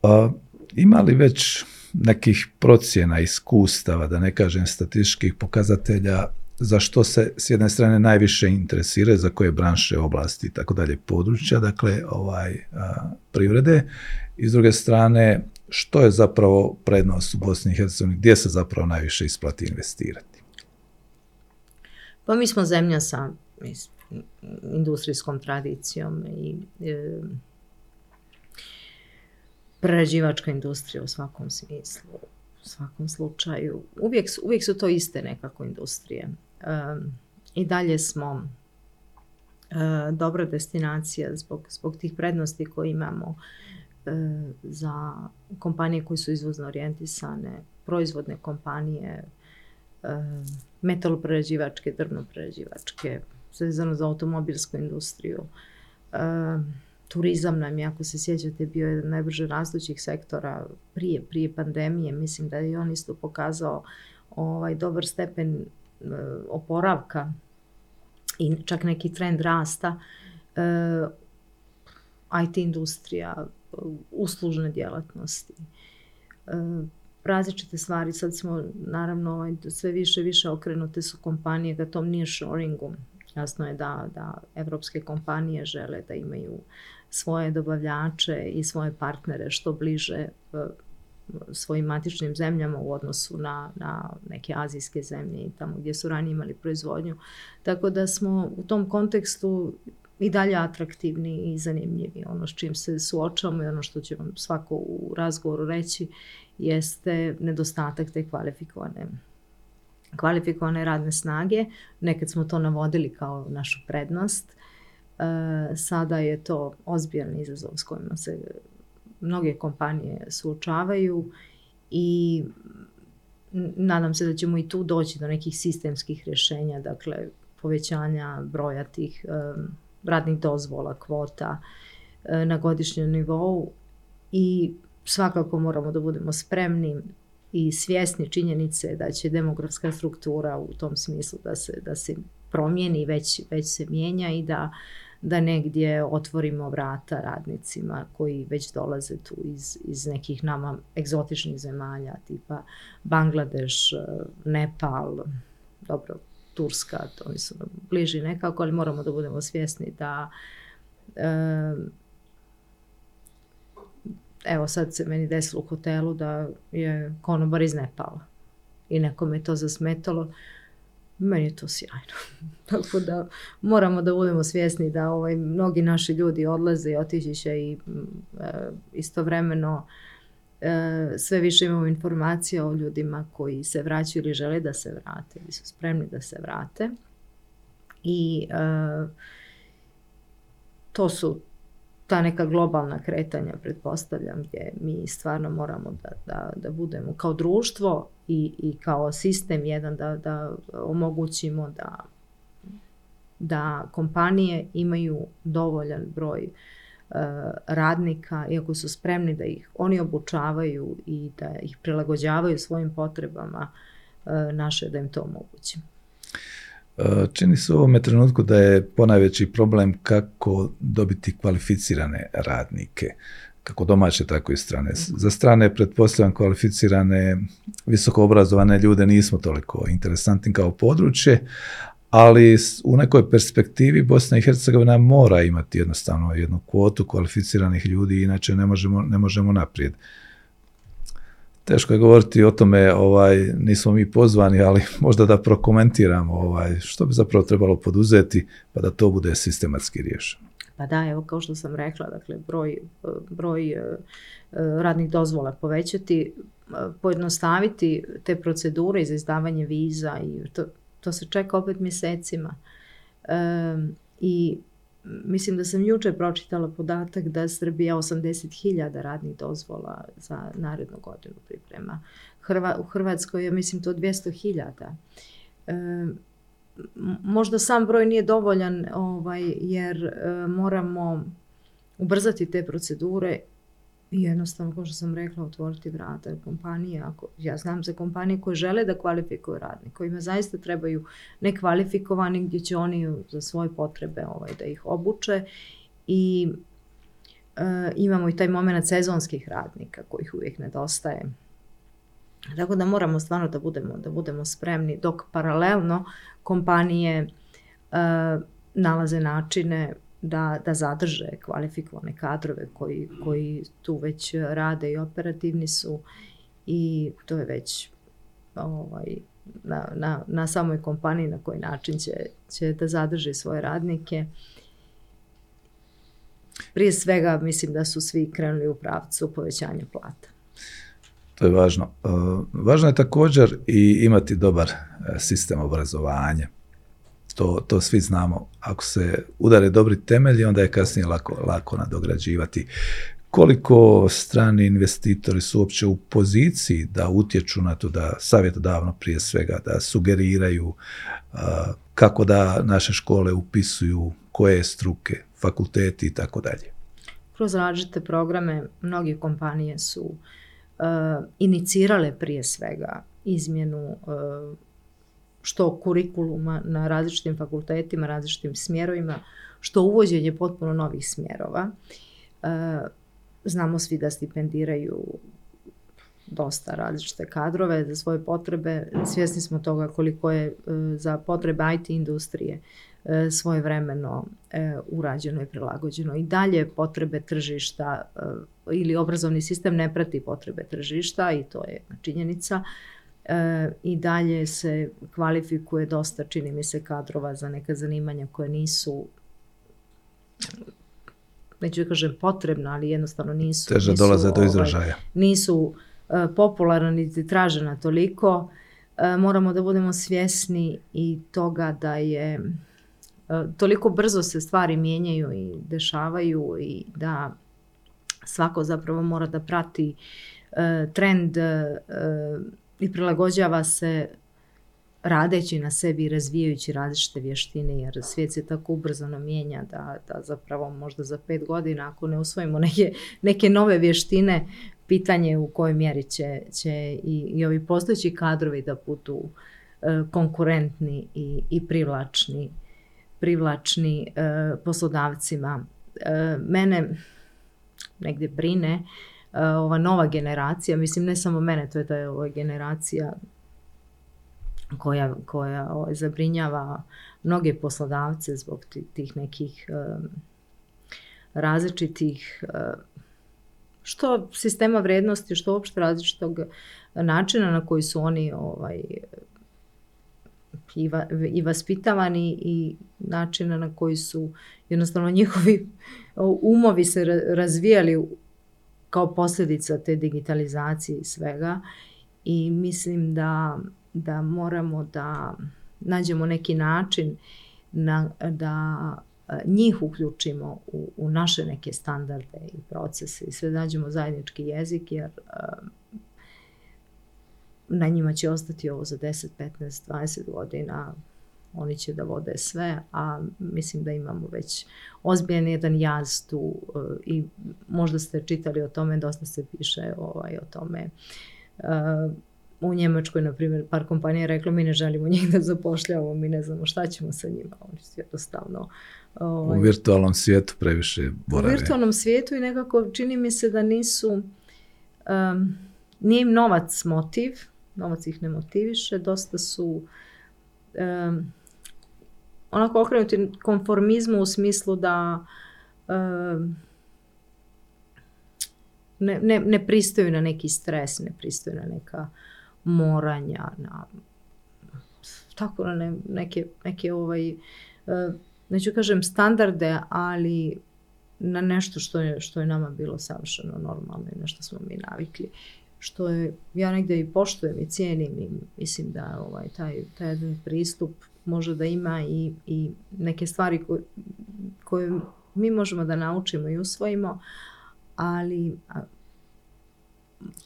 A, ima li već nekih procjena, iskustava, da ne kažem statističkih pokazatelja, za što se s jedne strane najviše interesira, za koje branše, oblasti i tako dalje područja, dakle ovaj privrede i s druge strane što je zapravo prednost u Bosni i Hercegovini, gdje se zapravo najviše isplati investirati? Pa mi smo zemlja sa industrijskom tradicijom i e, prerađivačka industrija u svakom smislu, u svakom slučaju. Uvijek, uvijek su to iste nekako industrije. I dalje smo e, dobra destinacija zbog, zbog tih prednosti koje imamo e, za kompanije koje su izvozno orijentisane, proizvodne kompanije, e, metaloprerađivačke, drvnoprerađivačke, vezano za automobilsku industriju. Turizam nam ako se sjećate, bio jedan najbrže rastućih sektora prije, prije pandemije. Mislim da je on isto pokazao ovaj dobar stepen oporavka i čak neki trend rasta. E, IT industrija, uslužne djelatnosti, e, različite stvari. Sad smo, naravno, ovaj, sve više više okrenute su kompanije ka tom nearshoringu. Jasno je da, da evropske kompanije žele da imaju svoje dobavljače i svoje partnere što bliže e, svojim matičnim zemljama u odnosu na, na neke azijske zemlje i tamo gdje su ranije imali proizvodnju. Tako da smo u tom kontekstu i dalje atraktivni i zanimljivi. Ono s čim se suočavamo i ono što će vam svako u razgovoru reći jeste nedostatak te kvalifikovane kvalifikovane radne snage. Nekad smo to navodili kao našu prednost. E, sada je to ozbiljan izazov s kojima se mnoge kompanije suočavaju i nadam se da ćemo i tu doći do nekih sistemskih rješenja, dakle povećanja broja tih radnih dozvola, kvota e, na godišnjem nivou i svakako moramo da budemo spremni i svjesni činjenice da će demografska struktura u tom smislu da se, da se promijeni, već, već se mijenja i da da negdje otvorimo vrata radnicima koji već dolaze tu iz, iz nekih nama egzotičnih zemalja tipa Bangladeš, Nepal, dobro, Turska, to mi su bliži nekako, ali moramo da budemo svjesni da evo sad se meni desilo u hotelu da je konobar iz Nepala i nekome je to zasmetalo meni je to sjajno. [LAUGHS] Tako da moramo da budemo svjesni da ovaj, mnogi naši ljudi odlaze i otići će i e, istovremeno e, sve više imamo informacija o ljudima koji se vraćaju ili žele da se vrate ili su spremni da se vrate. I e, to su ta neka globalna kretanja, pretpostavljam, gdje mi stvarno moramo da, da, da budemo kao društvo i, i kao sistem jedan da, da omogućimo da, da kompanije imaju dovoljan broj e, radnika, iako su spremni da ih oni obučavaju i da ih prilagođavaju svojim potrebama e, naše da im to omogućimo. E, čini se u ovome trenutku da je ponajveći problem kako dobiti kvalificirane radnike, kako domaće, tako i strane. Za strane, pretpostavljam, kvalificirane, visoko obrazovane ljude nismo toliko interesantni kao područje, ali u nekoj perspektivi Bosna i Hercegovina mora imati jednostavno jednu kvotu kvalificiranih ljudi, inače ne možemo, ne možemo naprijed teško je govoriti o tome, ovaj, nismo mi pozvani, ali [LAUGHS] možda da prokomentiramo ovaj, što bi zapravo trebalo poduzeti pa da to bude sistematski riješeno. Pa da, evo kao što sam rekla, dakle broj, broj e, e, radnih dozvola povećati, e, pojednostaviti te procedure za izdavanje viza i to, to se čeka opet mjesecima. I mislim da sam jučer pročitala podatak da Srbija 80.000 radnih dozvola za narednu godinu priprema. u Hrvatskoj je mislim to 200.000. E, možda sam broj nije dovoljan ovaj, jer e, moramo ubrzati te procedure jednostavno, kao što sam rekla, otvoriti vrata kompanije. Ako, ja znam za kompanije koje žele da kvalifikuju radnike, kojima zaista trebaju nekvalifikovani gdje će oni za svoje potrebe ovaj, da ih obuče i e, imamo i taj moment sezonskih radnika kojih uvijek nedostaje. Tako da moramo stvarno da budemo, da budemo spremni, dok paralelno kompanije uh, nalaze načine da, da zadrže kvalifikovane kadrove koji, koji tu već rade i operativni su i to je već ovaj, na, na, na samoj kompaniji na koji način će, će da zadrži svoje radnike. Prije svega mislim da su svi krenuli u pravcu povećanja plata. To je važno. E, važno je također i imati dobar e, sistem obrazovanja. To, to svi znamo. Ako se udare dobri temelji, onda je kasnije lako, lako nadograđivati. Koliko strani investitori su uopće u poziciji da utječu na to, da savjetodavno prije svega, da sugeriraju uh, kako da naše škole upisuju, koje struke, fakulteti i tako dalje. Kroz različite programe mnoge kompanije su uh, inicirale prije svega izmjenu uh, što kurikuluma na različitim fakultetima, različitim smjerovima, što uvođenje potpuno novih smjerova. Uh, znamo svi da stipendiraju dosta različite kadrove za svoje potrebe. Svjesni smo toga koliko je za potrebe IT industrije svoje vremeno urađeno i prilagođeno. I dalje potrebe tržišta ili obrazovni sistem ne prati potrebe tržišta i to je činjenica. I dalje se kvalifikuje dosta, čini mi se, kadrova za neka zanimanja koje nisu neću da kažem potrebna, ali jednostavno nisu... Teže nisu, dolaze do izražaja. Ovaj, nisu uh, popularna niti tražena toliko. Uh, moramo da budemo svjesni i toga da je toliko brzo se stvari mijenjaju i dešavaju i da svako zapravo mora da prati trend i prilagođava se radeći na sebi i razvijajući različite vještine, jer svijet se tako ubrzano mijenja da, da zapravo možda za pet godina, ako ne usvojimo neke, neke nove vještine, pitanje u kojoj mjeri će, će i, i ovi postojeći kadrovi da budu e, konkurentni i, i privlačni, privlačni e, poslodavcima. E, mene negdje brine ova nova generacija, mislim ne samo mene, to je je ova generacija koja, koja ovaj, zabrinjava mnoge poslodavce zbog tih nekih um, različitih uh, što sistema vrednosti, što uopšte različitog načina na koji su oni ovaj, i, va, i vaspitavani i načina na koji su jednostavno njihovi umovi se razvijali kao posljedica te digitalizacije i svega. I mislim da da moramo da nađemo neki način na, da njih uključimo u, u naše neke standarde i procese i sve nađemo zajednički jezik jer na njima će ostati ovo za 10, 15, 20 godina oni će da vode sve, a mislim da imamo već ozbiljan jedan jaz tu i možda ste čitali o tome, dosta se piše ovaj, o tome u Njemačkoj, na primjer, par kompanija rekla mi ne želimo njih da zapošljavamo, mi ne znamo šta ćemo sa njima. Oni su jednostavno... Ovaj, u virtualnom svijetu previše borave. U virtualnom svijetu i nekako čini mi se da nisu... Um, nije im novac motiv, novac ih ne motiviše, dosta su um, onako okrenuti konformizmu u smislu da ne, ne, ne pristaju na neki stres, ne pristaju na neka moranja, na tako na ne, neke, neke ovaj, neću kažem standarde, ali na nešto što je, što je nama bilo savršeno normalno i na što smo mi navikli. Što je, ja negde i poštujem i cijenim i mislim da ovaj, taj, taj jedan pristup može da ima i, i neke stvari koje, koje mi možemo da naučimo i usvojimo, ali a,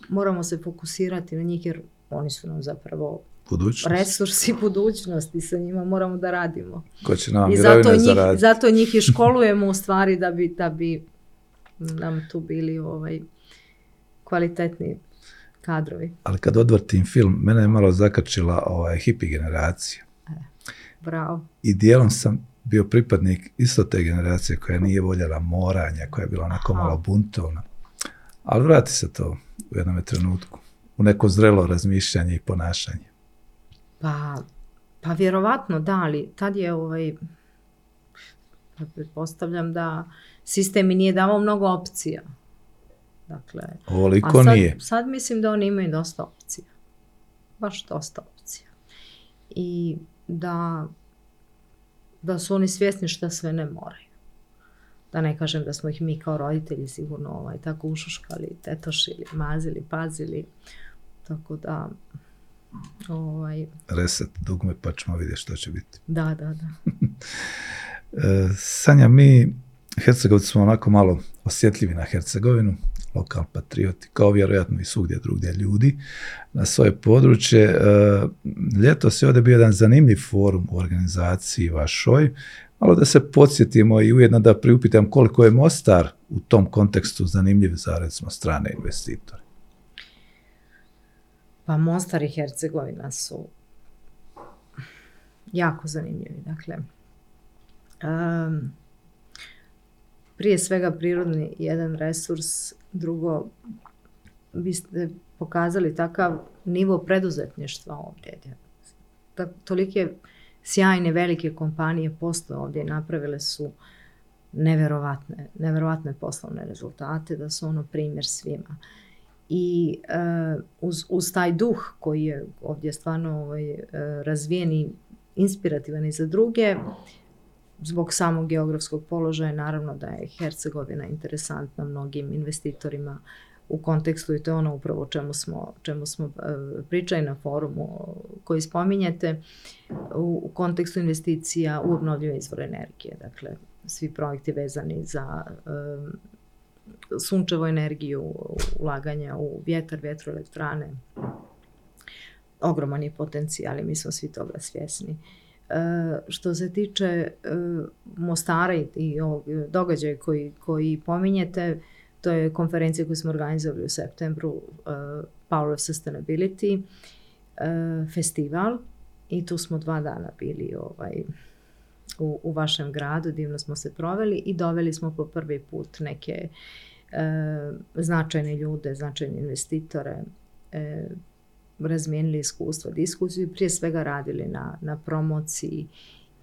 moramo se fokusirati na njih jer oni su nam zapravo budućnost. resursi [LAUGHS] budućnosti, sa njima moramo da radimo. Ko će nam I zato njih, zato njih i školujemo u stvari da bi, da bi nam tu bili ovaj kvalitetni kadrovi. Ali kad odvrtim film, mene je malo zakačila ovaj hippie generacija. Bravo. I dijelom sam bio pripadnik isto te generacije koja nije voljela moranja, koja je bila onako malo buntovna. Ali vrati se to u jednom trenutku. u neko zrelo razmišljanje i ponašanje? Pa, pa vjerovatno da, ali tad je ovaj, pretpostavljam da sistem mi nije davao mnogo opcija. Dakle, Ovoliko a sad, nije. sad mislim da oni imaju dosta opcija. Baš dosta opcija. I da, da su oni svjesni šta sve ne moraju. Da ne kažem da smo ih mi kao roditelji sigurno ovaj, tako ušuškali, tetošili, mazili, pazili. Tako da, ovaj, Reset dugme pa ćemo vidjeti što će biti. da, da, da. [LAUGHS] E, Sanja, mi Hercegovci smo onako malo osjetljivi na Hercegovinu, lokal patrioti, kao vjerojatno i svugdje drugdje ljudi, na svoje područje. E, Ljetos je ovdje bio jedan zanimljiv forum u organizaciji vašoj, malo da se podsjetimo i ujedno da priupitam koliko je Mostar u tom kontekstu zanimljiv za recimo strane investitore. Pa Mostar i Hercegovina su jako zanimljivi. Dakle, em, prije svega prirodni jedan resurs, drugo, vi ste pokazali takav nivo preduzetništva ovdje. Ta, tolike sjajne velike kompanije postoje ovdje napravile su neverovatne, neverovatne poslovne rezultate, da su ono primjer svima. I e, uz, uz taj duh koji je ovdje stvarno ovaj, e, razvijen i inspirativan i za druge, zbog samog geografskog položaja naravno da je Hercegovina interesantna mnogim investitorima u kontekstu i to je ono upravo čemu smo, čemu smo e, pričali na forumu koji spominjete u, u kontekstu investicija u obnovljive izvore energije. Dakle, svi projekti vezani za um, sunčevu energiju, ulaganja u vjetar, vjetroelektrane. Ogroman je potencijal i mi smo svi toga svjesni. E, što se tiče e, Mostara i, ovog događaja koji, koji pominjete, to je konferencija koju smo organizovali u septembru, uh, Power of Sustainability, festival. I tu smo dva dana bili ovaj, u, u vašem gradu, divno smo se proveli i doveli smo po prvi put neke značajne ljude, značajne investitore, razmijenili iskustva, diskusiju i prije svega radili na, na promociji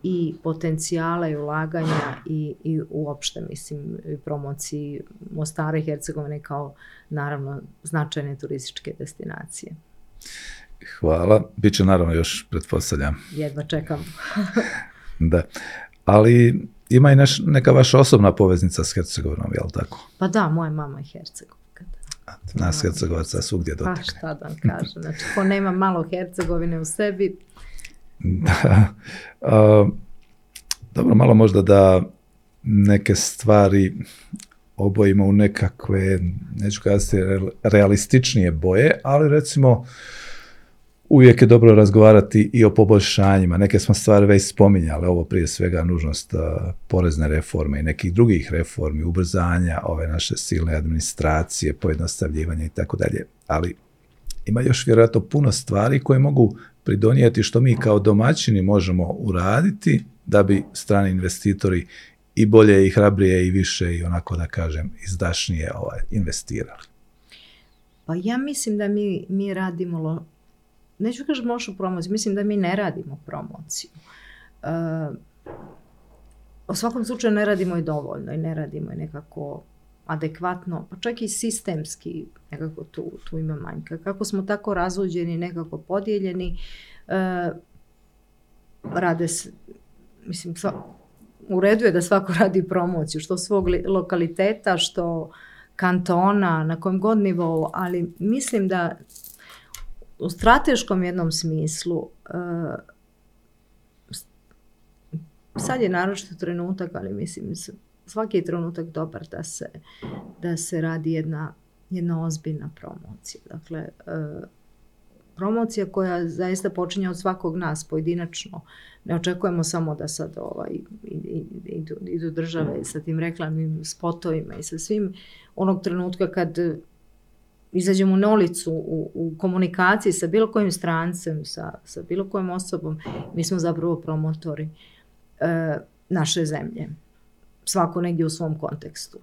i potencijala i ulaganja i, i uopšte, mislim, i promociji Mostara i Hercegovine kao, naravno, značajne turističke destinacije. Hvala. Biće naravno još, pretpostavljam. Jedva čekam. [LAUGHS] da. Ali ima i neš, neka vaša osobna poveznica s Hercegovinom, je li tako? Pa da, moja mama je Hercegovka. Nas Hercegovaca svugdje Pa dotakne. šta da vam kažem, znači ko nema malo Hercegovine u sebi, [LAUGHS] Da. A, dobro, malo možda da neke stvari obojimo u nekakve, neću kazati real- realističnije boje, ali recimo uvijek je dobro razgovarati i o poboljšanjima. Neke smo stvari već spominjali, ovo prije svega nužnost porezne reforme i nekih drugih reformi, ubrzanja ove naše silne administracije, pojednostavljivanja i tako dalje. Ali ima još vjerojatno puno stvari koje mogu pridonijeti što mi kao domaćini možemo uraditi da bi strani investitori i bolje i hrabrije i više i onako da kažem izdašnije ovaj, investirali. Pa ja mislim da mi, mi radimo, neću kažem lošu promociju, mislim da mi ne radimo promociju. E, u svakom slučaju ne radimo i dovoljno i ne radimo i nekako adekvatno, pa čak i sistemski nekako tu, tu ima manjka. Kako smo tako razuđeni, nekako podijeljeni, e, rade se, mislim, sva, u redu je da svako radi promociju, što svog li, lokaliteta, što kantona, na kojem god nivou, ali mislim da u strateškom jednom smislu uh, sad je naročito trenutak, ali mislim svaki je trenutak dobar da se, da se radi jedna, jedna ozbiljna promocija. Dakle, uh, promocija koja zaista počinje od svakog nas pojedinačno. Ne očekujemo samo da sad ovaj, idu, idu države sa tim reklamnim spotovima i sa svim onog trenutka kad izađemo na ulicu u, u komunikaciji sa bilo kojim strancem, sa, sa bilo kojom osobom, mi smo zapravo promotori e, naše zemlje. Svako negdje u svom kontekstu.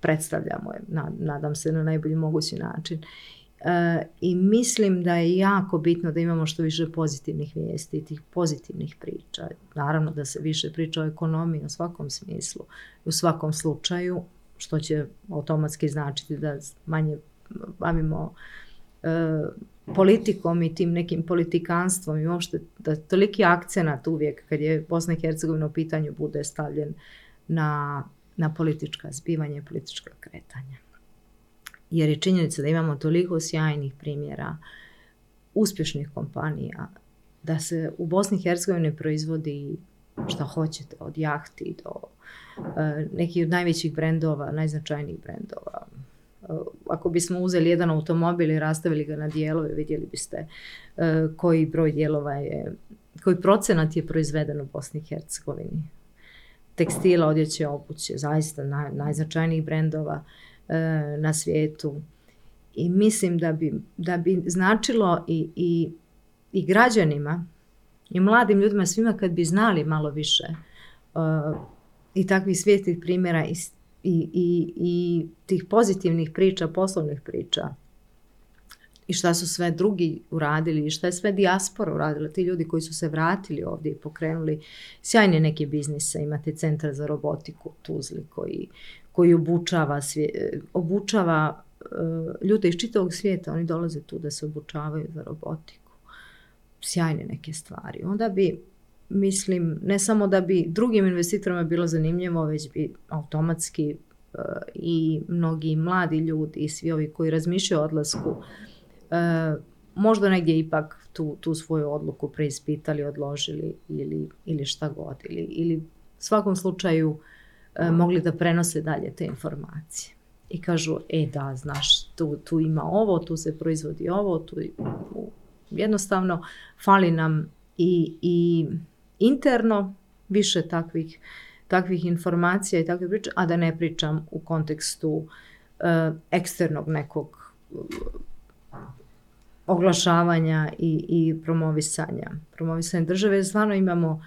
Predstavljamo je, na, nadam se, na najbolji mogući način. E, I mislim da je jako bitno da imamo što više pozitivnih vijesti, tih pozitivnih priča. Naravno da se više priča o ekonomiji u svakom smislu, u svakom slučaju, što će automatski značiti da manje bavimo e, politikom i tim nekim politikanstvom i uopšte da toliki akcenat uvijek kad je Bosna i Hercegovina u pitanju bude stavljen na, na politička zbivanja i politička kretanja. Jer je činjenica da imamo toliko sjajnih primjera uspješnih kompanija, da se u Bosni i Hercegovini proizvodi šta hoćete, od jahti do uh, nekih od najvećih brendova, najznačajnijih brendova. Uh, ako bismo uzeli jedan automobil i rastavili ga na dijelove, vidjeli biste uh, koji broj dijelova je, koji procenat je proizveden u Bosni i Hercegovini. Tekstila, odjeće, obuće, zaista naj, najznačajnijih brendova E, na svijetu. I mislim da bi, da bi značilo i, i, i građanima i mladim ljudima svima kad bi znali malo više i takvih svijetlih primjera i, i, i, i tih pozitivnih priča, poslovnih priča i šta su sve drugi uradili i šta je sve dijaspora uradila, ti ljudi koji su se vratili ovdje i pokrenuli sjajne neke biznise, imate centar za robotiku Tuzli koji, koji obučava, svije, obučava uh, ljude iz čitavog svijeta, oni dolaze tu da se obučavaju za robotiku. Sjajne neke stvari. Onda bi, mislim, ne samo da bi drugim investitorima bilo zanimljivo, već bi automatski uh, i mnogi mladi ljudi i svi ovi koji razmišljaju o odlasku uh, možda negdje ipak tu, tu svoju odluku preispitali, odložili ili, ili šta god. Ili, ili u svakom slučaju E, mogli da prenose dalje te informacije. I kažu, e da, znaš, tu, tu ima ovo, tu se proizvodi ovo, tu jednostavno fali nam i, i interno više takvih, takvih informacija i takve priče, a da ne pričam u kontekstu uh, eksternog nekog uh, oglašavanja i, i promovisanja. Promovisanje države, stvarno imamo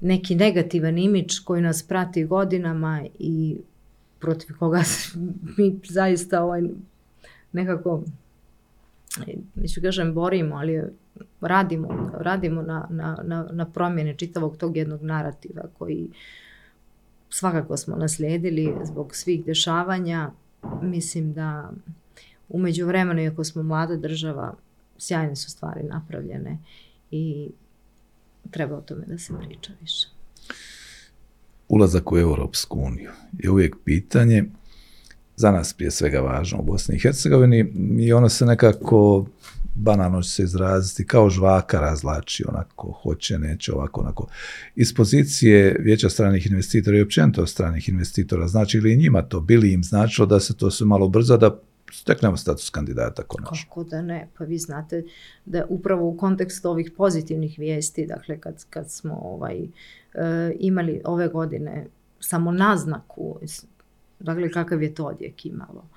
neki negativan imič koji nas prati godinama i protiv koga [LAUGHS] mi zaista ovaj nekako neću kažem borimo, ali radimo, radimo na, na, na, na promjene čitavog tog jednog narativa koji svakako smo naslijedili zbog svih dešavanja. Mislim da umeđu vremenu, iako smo mlada država, sjajne su stvari napravljene i treba o tome da se priča više. Ulazak u Europsku uniju je uvijek pitanje za nas prije svega važno u Bosni i Hercegovini i ono se nekako banano će se izraziti kao žvaka razlači onako hoće, neće, ovako, onako. Iz pozicije vijeća stranih investitora i općenito stranih investitora, znači li njima to, bili im značilo da se to sve malo brza, da steknemo status kandidata konačno. Kako da ne? Pa vi znate da upravo u kontekstu ovih pozitivnih vijesti, dakle kad, kad smo ovaj, e, imali ove godine samo naznaku, dakle kakav je to odjek imalo,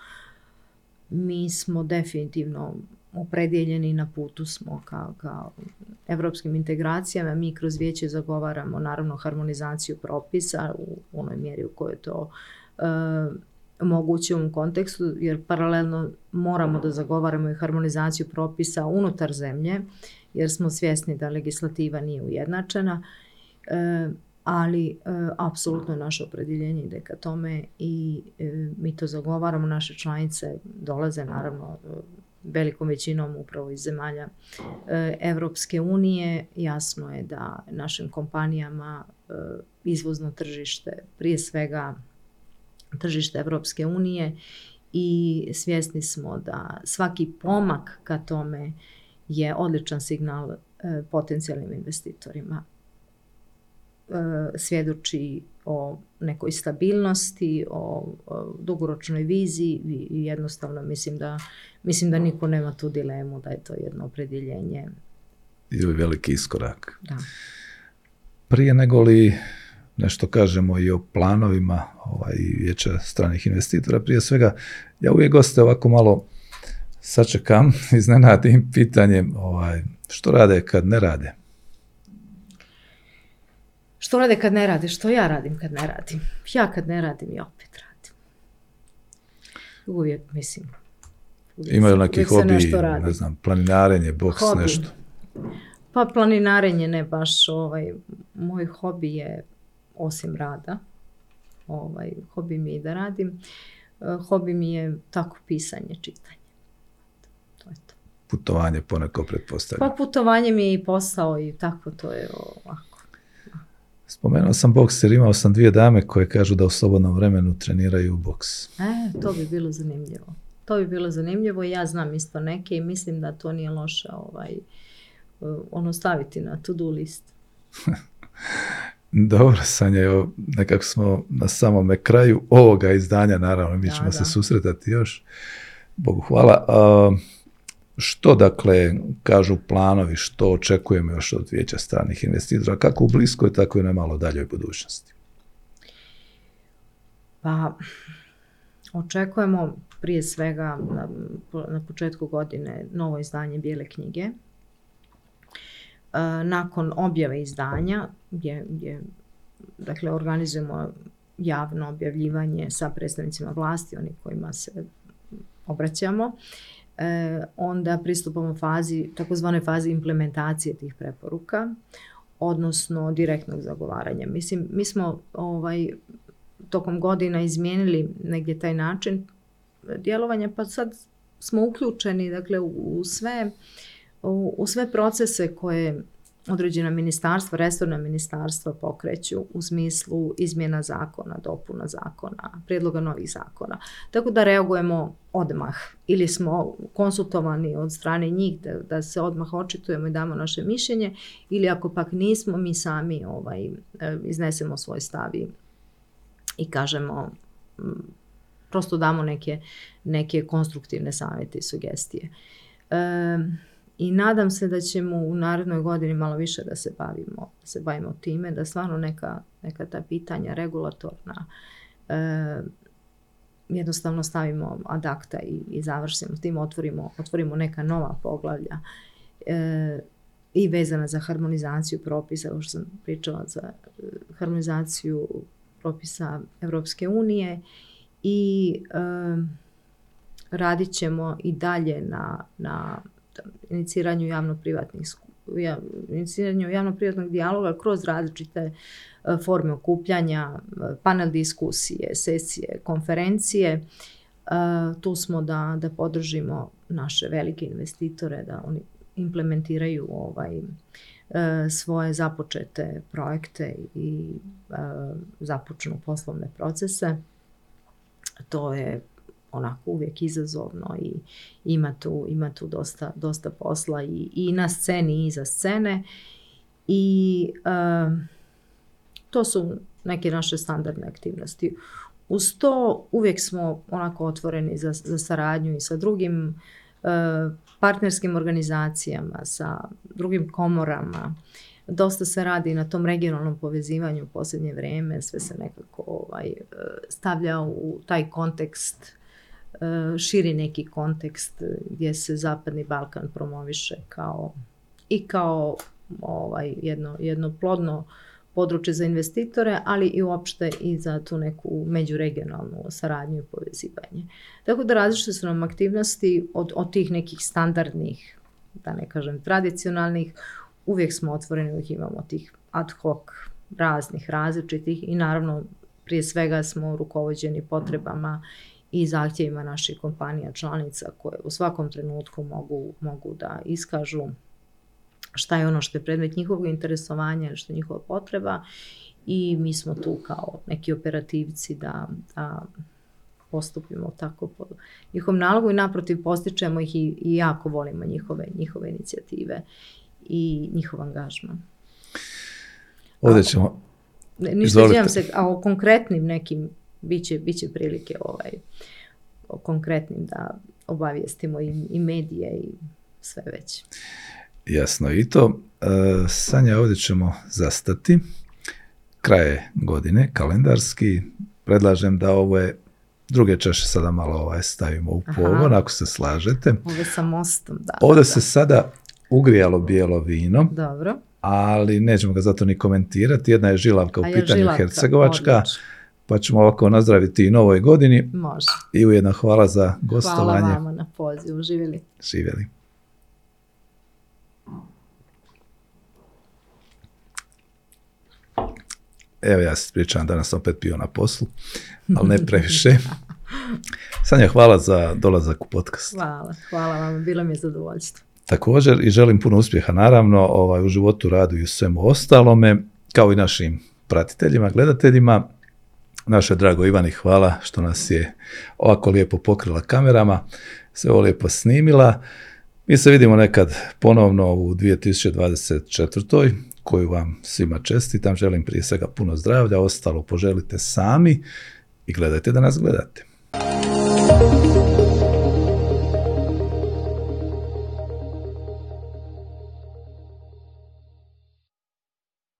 mi smo definitivno opredjeljeni na putu smo kao, kao evropskim integracijama. Mi kroz vijeće zagovaramo naravno harmonizaciju propisa u onoj mjeri u kojoj to uh, moguće u kontekstu, jer paralelno moramo da zagovaramo i harmonizaciju propisa unutar zemlje, jer smo svjesni da legislativa nije ujednačena, e, ali e, apsolutno naše opredjeljenje ide ka tome i e, mi to zagovaramo, naše članice dolaze naravno velikom većinom upravo iz zemalja e, Evropske unije. Jasno je da našim kompanijama e, izvozno tržište prije svega tržište Evropske unije i svjesni smo da svaki pomak ka tome je odličan signal e, potencijalnim investitorima. Svjedoči o nekoj stabilnosti, o, o dugoročnoj viziji i jednostavno mislim da, mislim da niko nema tu dilemu da je to jedno opredjeljenje. Ili veliki iskorak. Da. Prije nego li nešto kažemo i o planovima ovaj, vijeća stranih investitora. Prije svega, ja uvijek goste ovako malo sačekam, [LAUGHS] iznenadim pitanjem ovaj, što rade kad ne rade? Što rade kad ne rade? Što ja radim kad ne radim? Ja kad ne radim i opet radim. Uvijek mislim, Imaju neki hobi, ne znam, planinarenje, boks, nešto? Pa planinarenje ne baš, ovaj, moj hobi je osim rada, ovaj, hobi mi je da radim, e, hobi mi je tako pisanje, čitanje. To je to. Putovanje poneko pretpostavljam. Pa putovanje mi je i posao i tako to je ovako. Spomenuo sam boks jer imao sam dvije dame koje kažu da u slobodnom vremenu treniraju boks. E, to bi bilo zanimljivo. To bi bilo zanimljivo i ja znam isto neke i mislim da to nije loše ovaj, ono staviti na to-do list. [LAUGHS] Dobro, Sanja, evo, nekako smo na samome kraju ovoga izdanja, naravno, mi ćemo se susretati još. Bogu hvala. Što dakle kažu planovi, što očekujemo još od vijeća stranih investitora, kako u bliskoj, tako i na malo daljoj budućnosti? Pa, očekujemo prije svega na, na početku godine novo izdanje Bijele knjige E, nakon objave izdanja gdje, gdje dakle, organizujemo javno objavljivanje sa predstavnicima vlasti, oni kojima se obraćamo, onda pristupamo fazi, takozvanoj fazi implementacije tih preporuka, odnosno direktnog zagovaranja. Mislim, mi smo ovaj, tokom godina izmijenili negdje taj način djelovanja, pa sad smo uključeni dakle, u sve u, sve procese koje određena ministarstva, resorna ministarstva pokreću u smislu izmjena zakona, dopuna zakona, prijedloga novih zakona. Tako da reagujemo odmah ili smo konsultovani od strane njih da, da se odmah očitujemo i damo naše mišljenje ili ako pak nismo mi sami ovaj, iznesemo svoj stav i, kažemo prosto damo neke, neke konstruktivne savjete i sugestije. I nadam se da ćemo u narednoj godini malo više da se bavimo, da se bavimo time, da stvarno neka, neka ta pitanja regulatorna e, jednostavno stavimo adakta i, i završimo tim, otvorimo, otvorimo neka nova poglavlja e, i vezana za harmonizaciju propisa, kao što sam pričala za e, harmonizaciju propisa Europske unije i e, radit ćemo i dalje na, na iniciranju javno-privatnih iniciranju javno-privatnog dijaloga kroz različite e, forme okupljanja, e, panel diskusije, sesije, konferencije. E, tu smo da, da podržimo naše velike investitore, da oni implementiraju ovaj, svoje započete projekte i započnu poslovne procese. To je onako uvijek izazovno i ima tu, ima tu dosta, dosta posla i, i na sceni i iza scene i to su neke naše standardne aktivnosti. Uz to uvijek smo onako otvoreni za, za saradnju i sa drugim partnerskim organizacijama, sa drugim komorama. Dosta se radi na tom regionalnom povezivanju u posljednje vrijeme, sve se nekako ovaj, stavlja u taj kontekst E, širi neki kontekst gdje se Zapadni Balkan promoviše kao i kao ovaj, jedno, jedno plodno područje za investitore, ali i uopšte i za tu neku međuregionalnu saradnju i povezivanje. Tako da različite su nam aktivnosti od, od tih nekih standardnih, da ne kažem tradicionalnih, uvijek smo otvoreni, uvijek imamo tih ad hoc raznih, različitih i naravno prije svega smo rukovođeni potrebama i zahtjevima naših kompanija članica koje u svakom trenutku mogu, mogu da iskažu šta je ono što je predmet njihovog interesovanja ili što je njihova potreba i mi smo tu kao neki operativci da, da postupimo tako po njihovom nalogu i naprotiv postičemo ih i, i jako volimo njihove, njihove inicijative i njihov angažman. Ovdje ćemo... Ništa se, a o konkretnim nekim Biće, biće prilike ovaj, o konkretnim da obavijestimo i, i medije i sve već. Jasno i to. E, Sanja, ovdje ćemo zastati. Kraje godine, kalendarski. Predlažem da ove druge čaše sada malo ovaj stavimo u pogon, ako se slažete. Ove sa mostom, da. Ovdje se sada ugrijalo bijelo vino. Dobro. Ali nećemo ga zato ni komentirati. Jedna je žilavka u pitanju Hercegovačka pa ćemo ovako nazdraviti i novoj godini Može. i ujedno hvala za Hvala gostovanje. vama na pozivu. Živjeli. Živjeli. Evo ja se ispričavam, danas sam opet pio na poslu, ali ne [LAUGHS] previše. Sanja, hvala za dolazak u podcast. Hvala. Hvala vam. Bilo mi je zadovoljstvo. Također i želim puno uspjeha naravno ovaj, u životu, radu i u svemu ostalome, kao i našim pratiteljima, gledateljima. Naše drago Ivani, hvala što nas je ovako lijepo pokrila kamerama, sve ovo lijepo snimila. Mi se vidimo nekad ponovno u 2024. koju vam svima čestitam. Želim prije svega puno zdravlja, ostalo poželite sami i gledajte da nas gledate.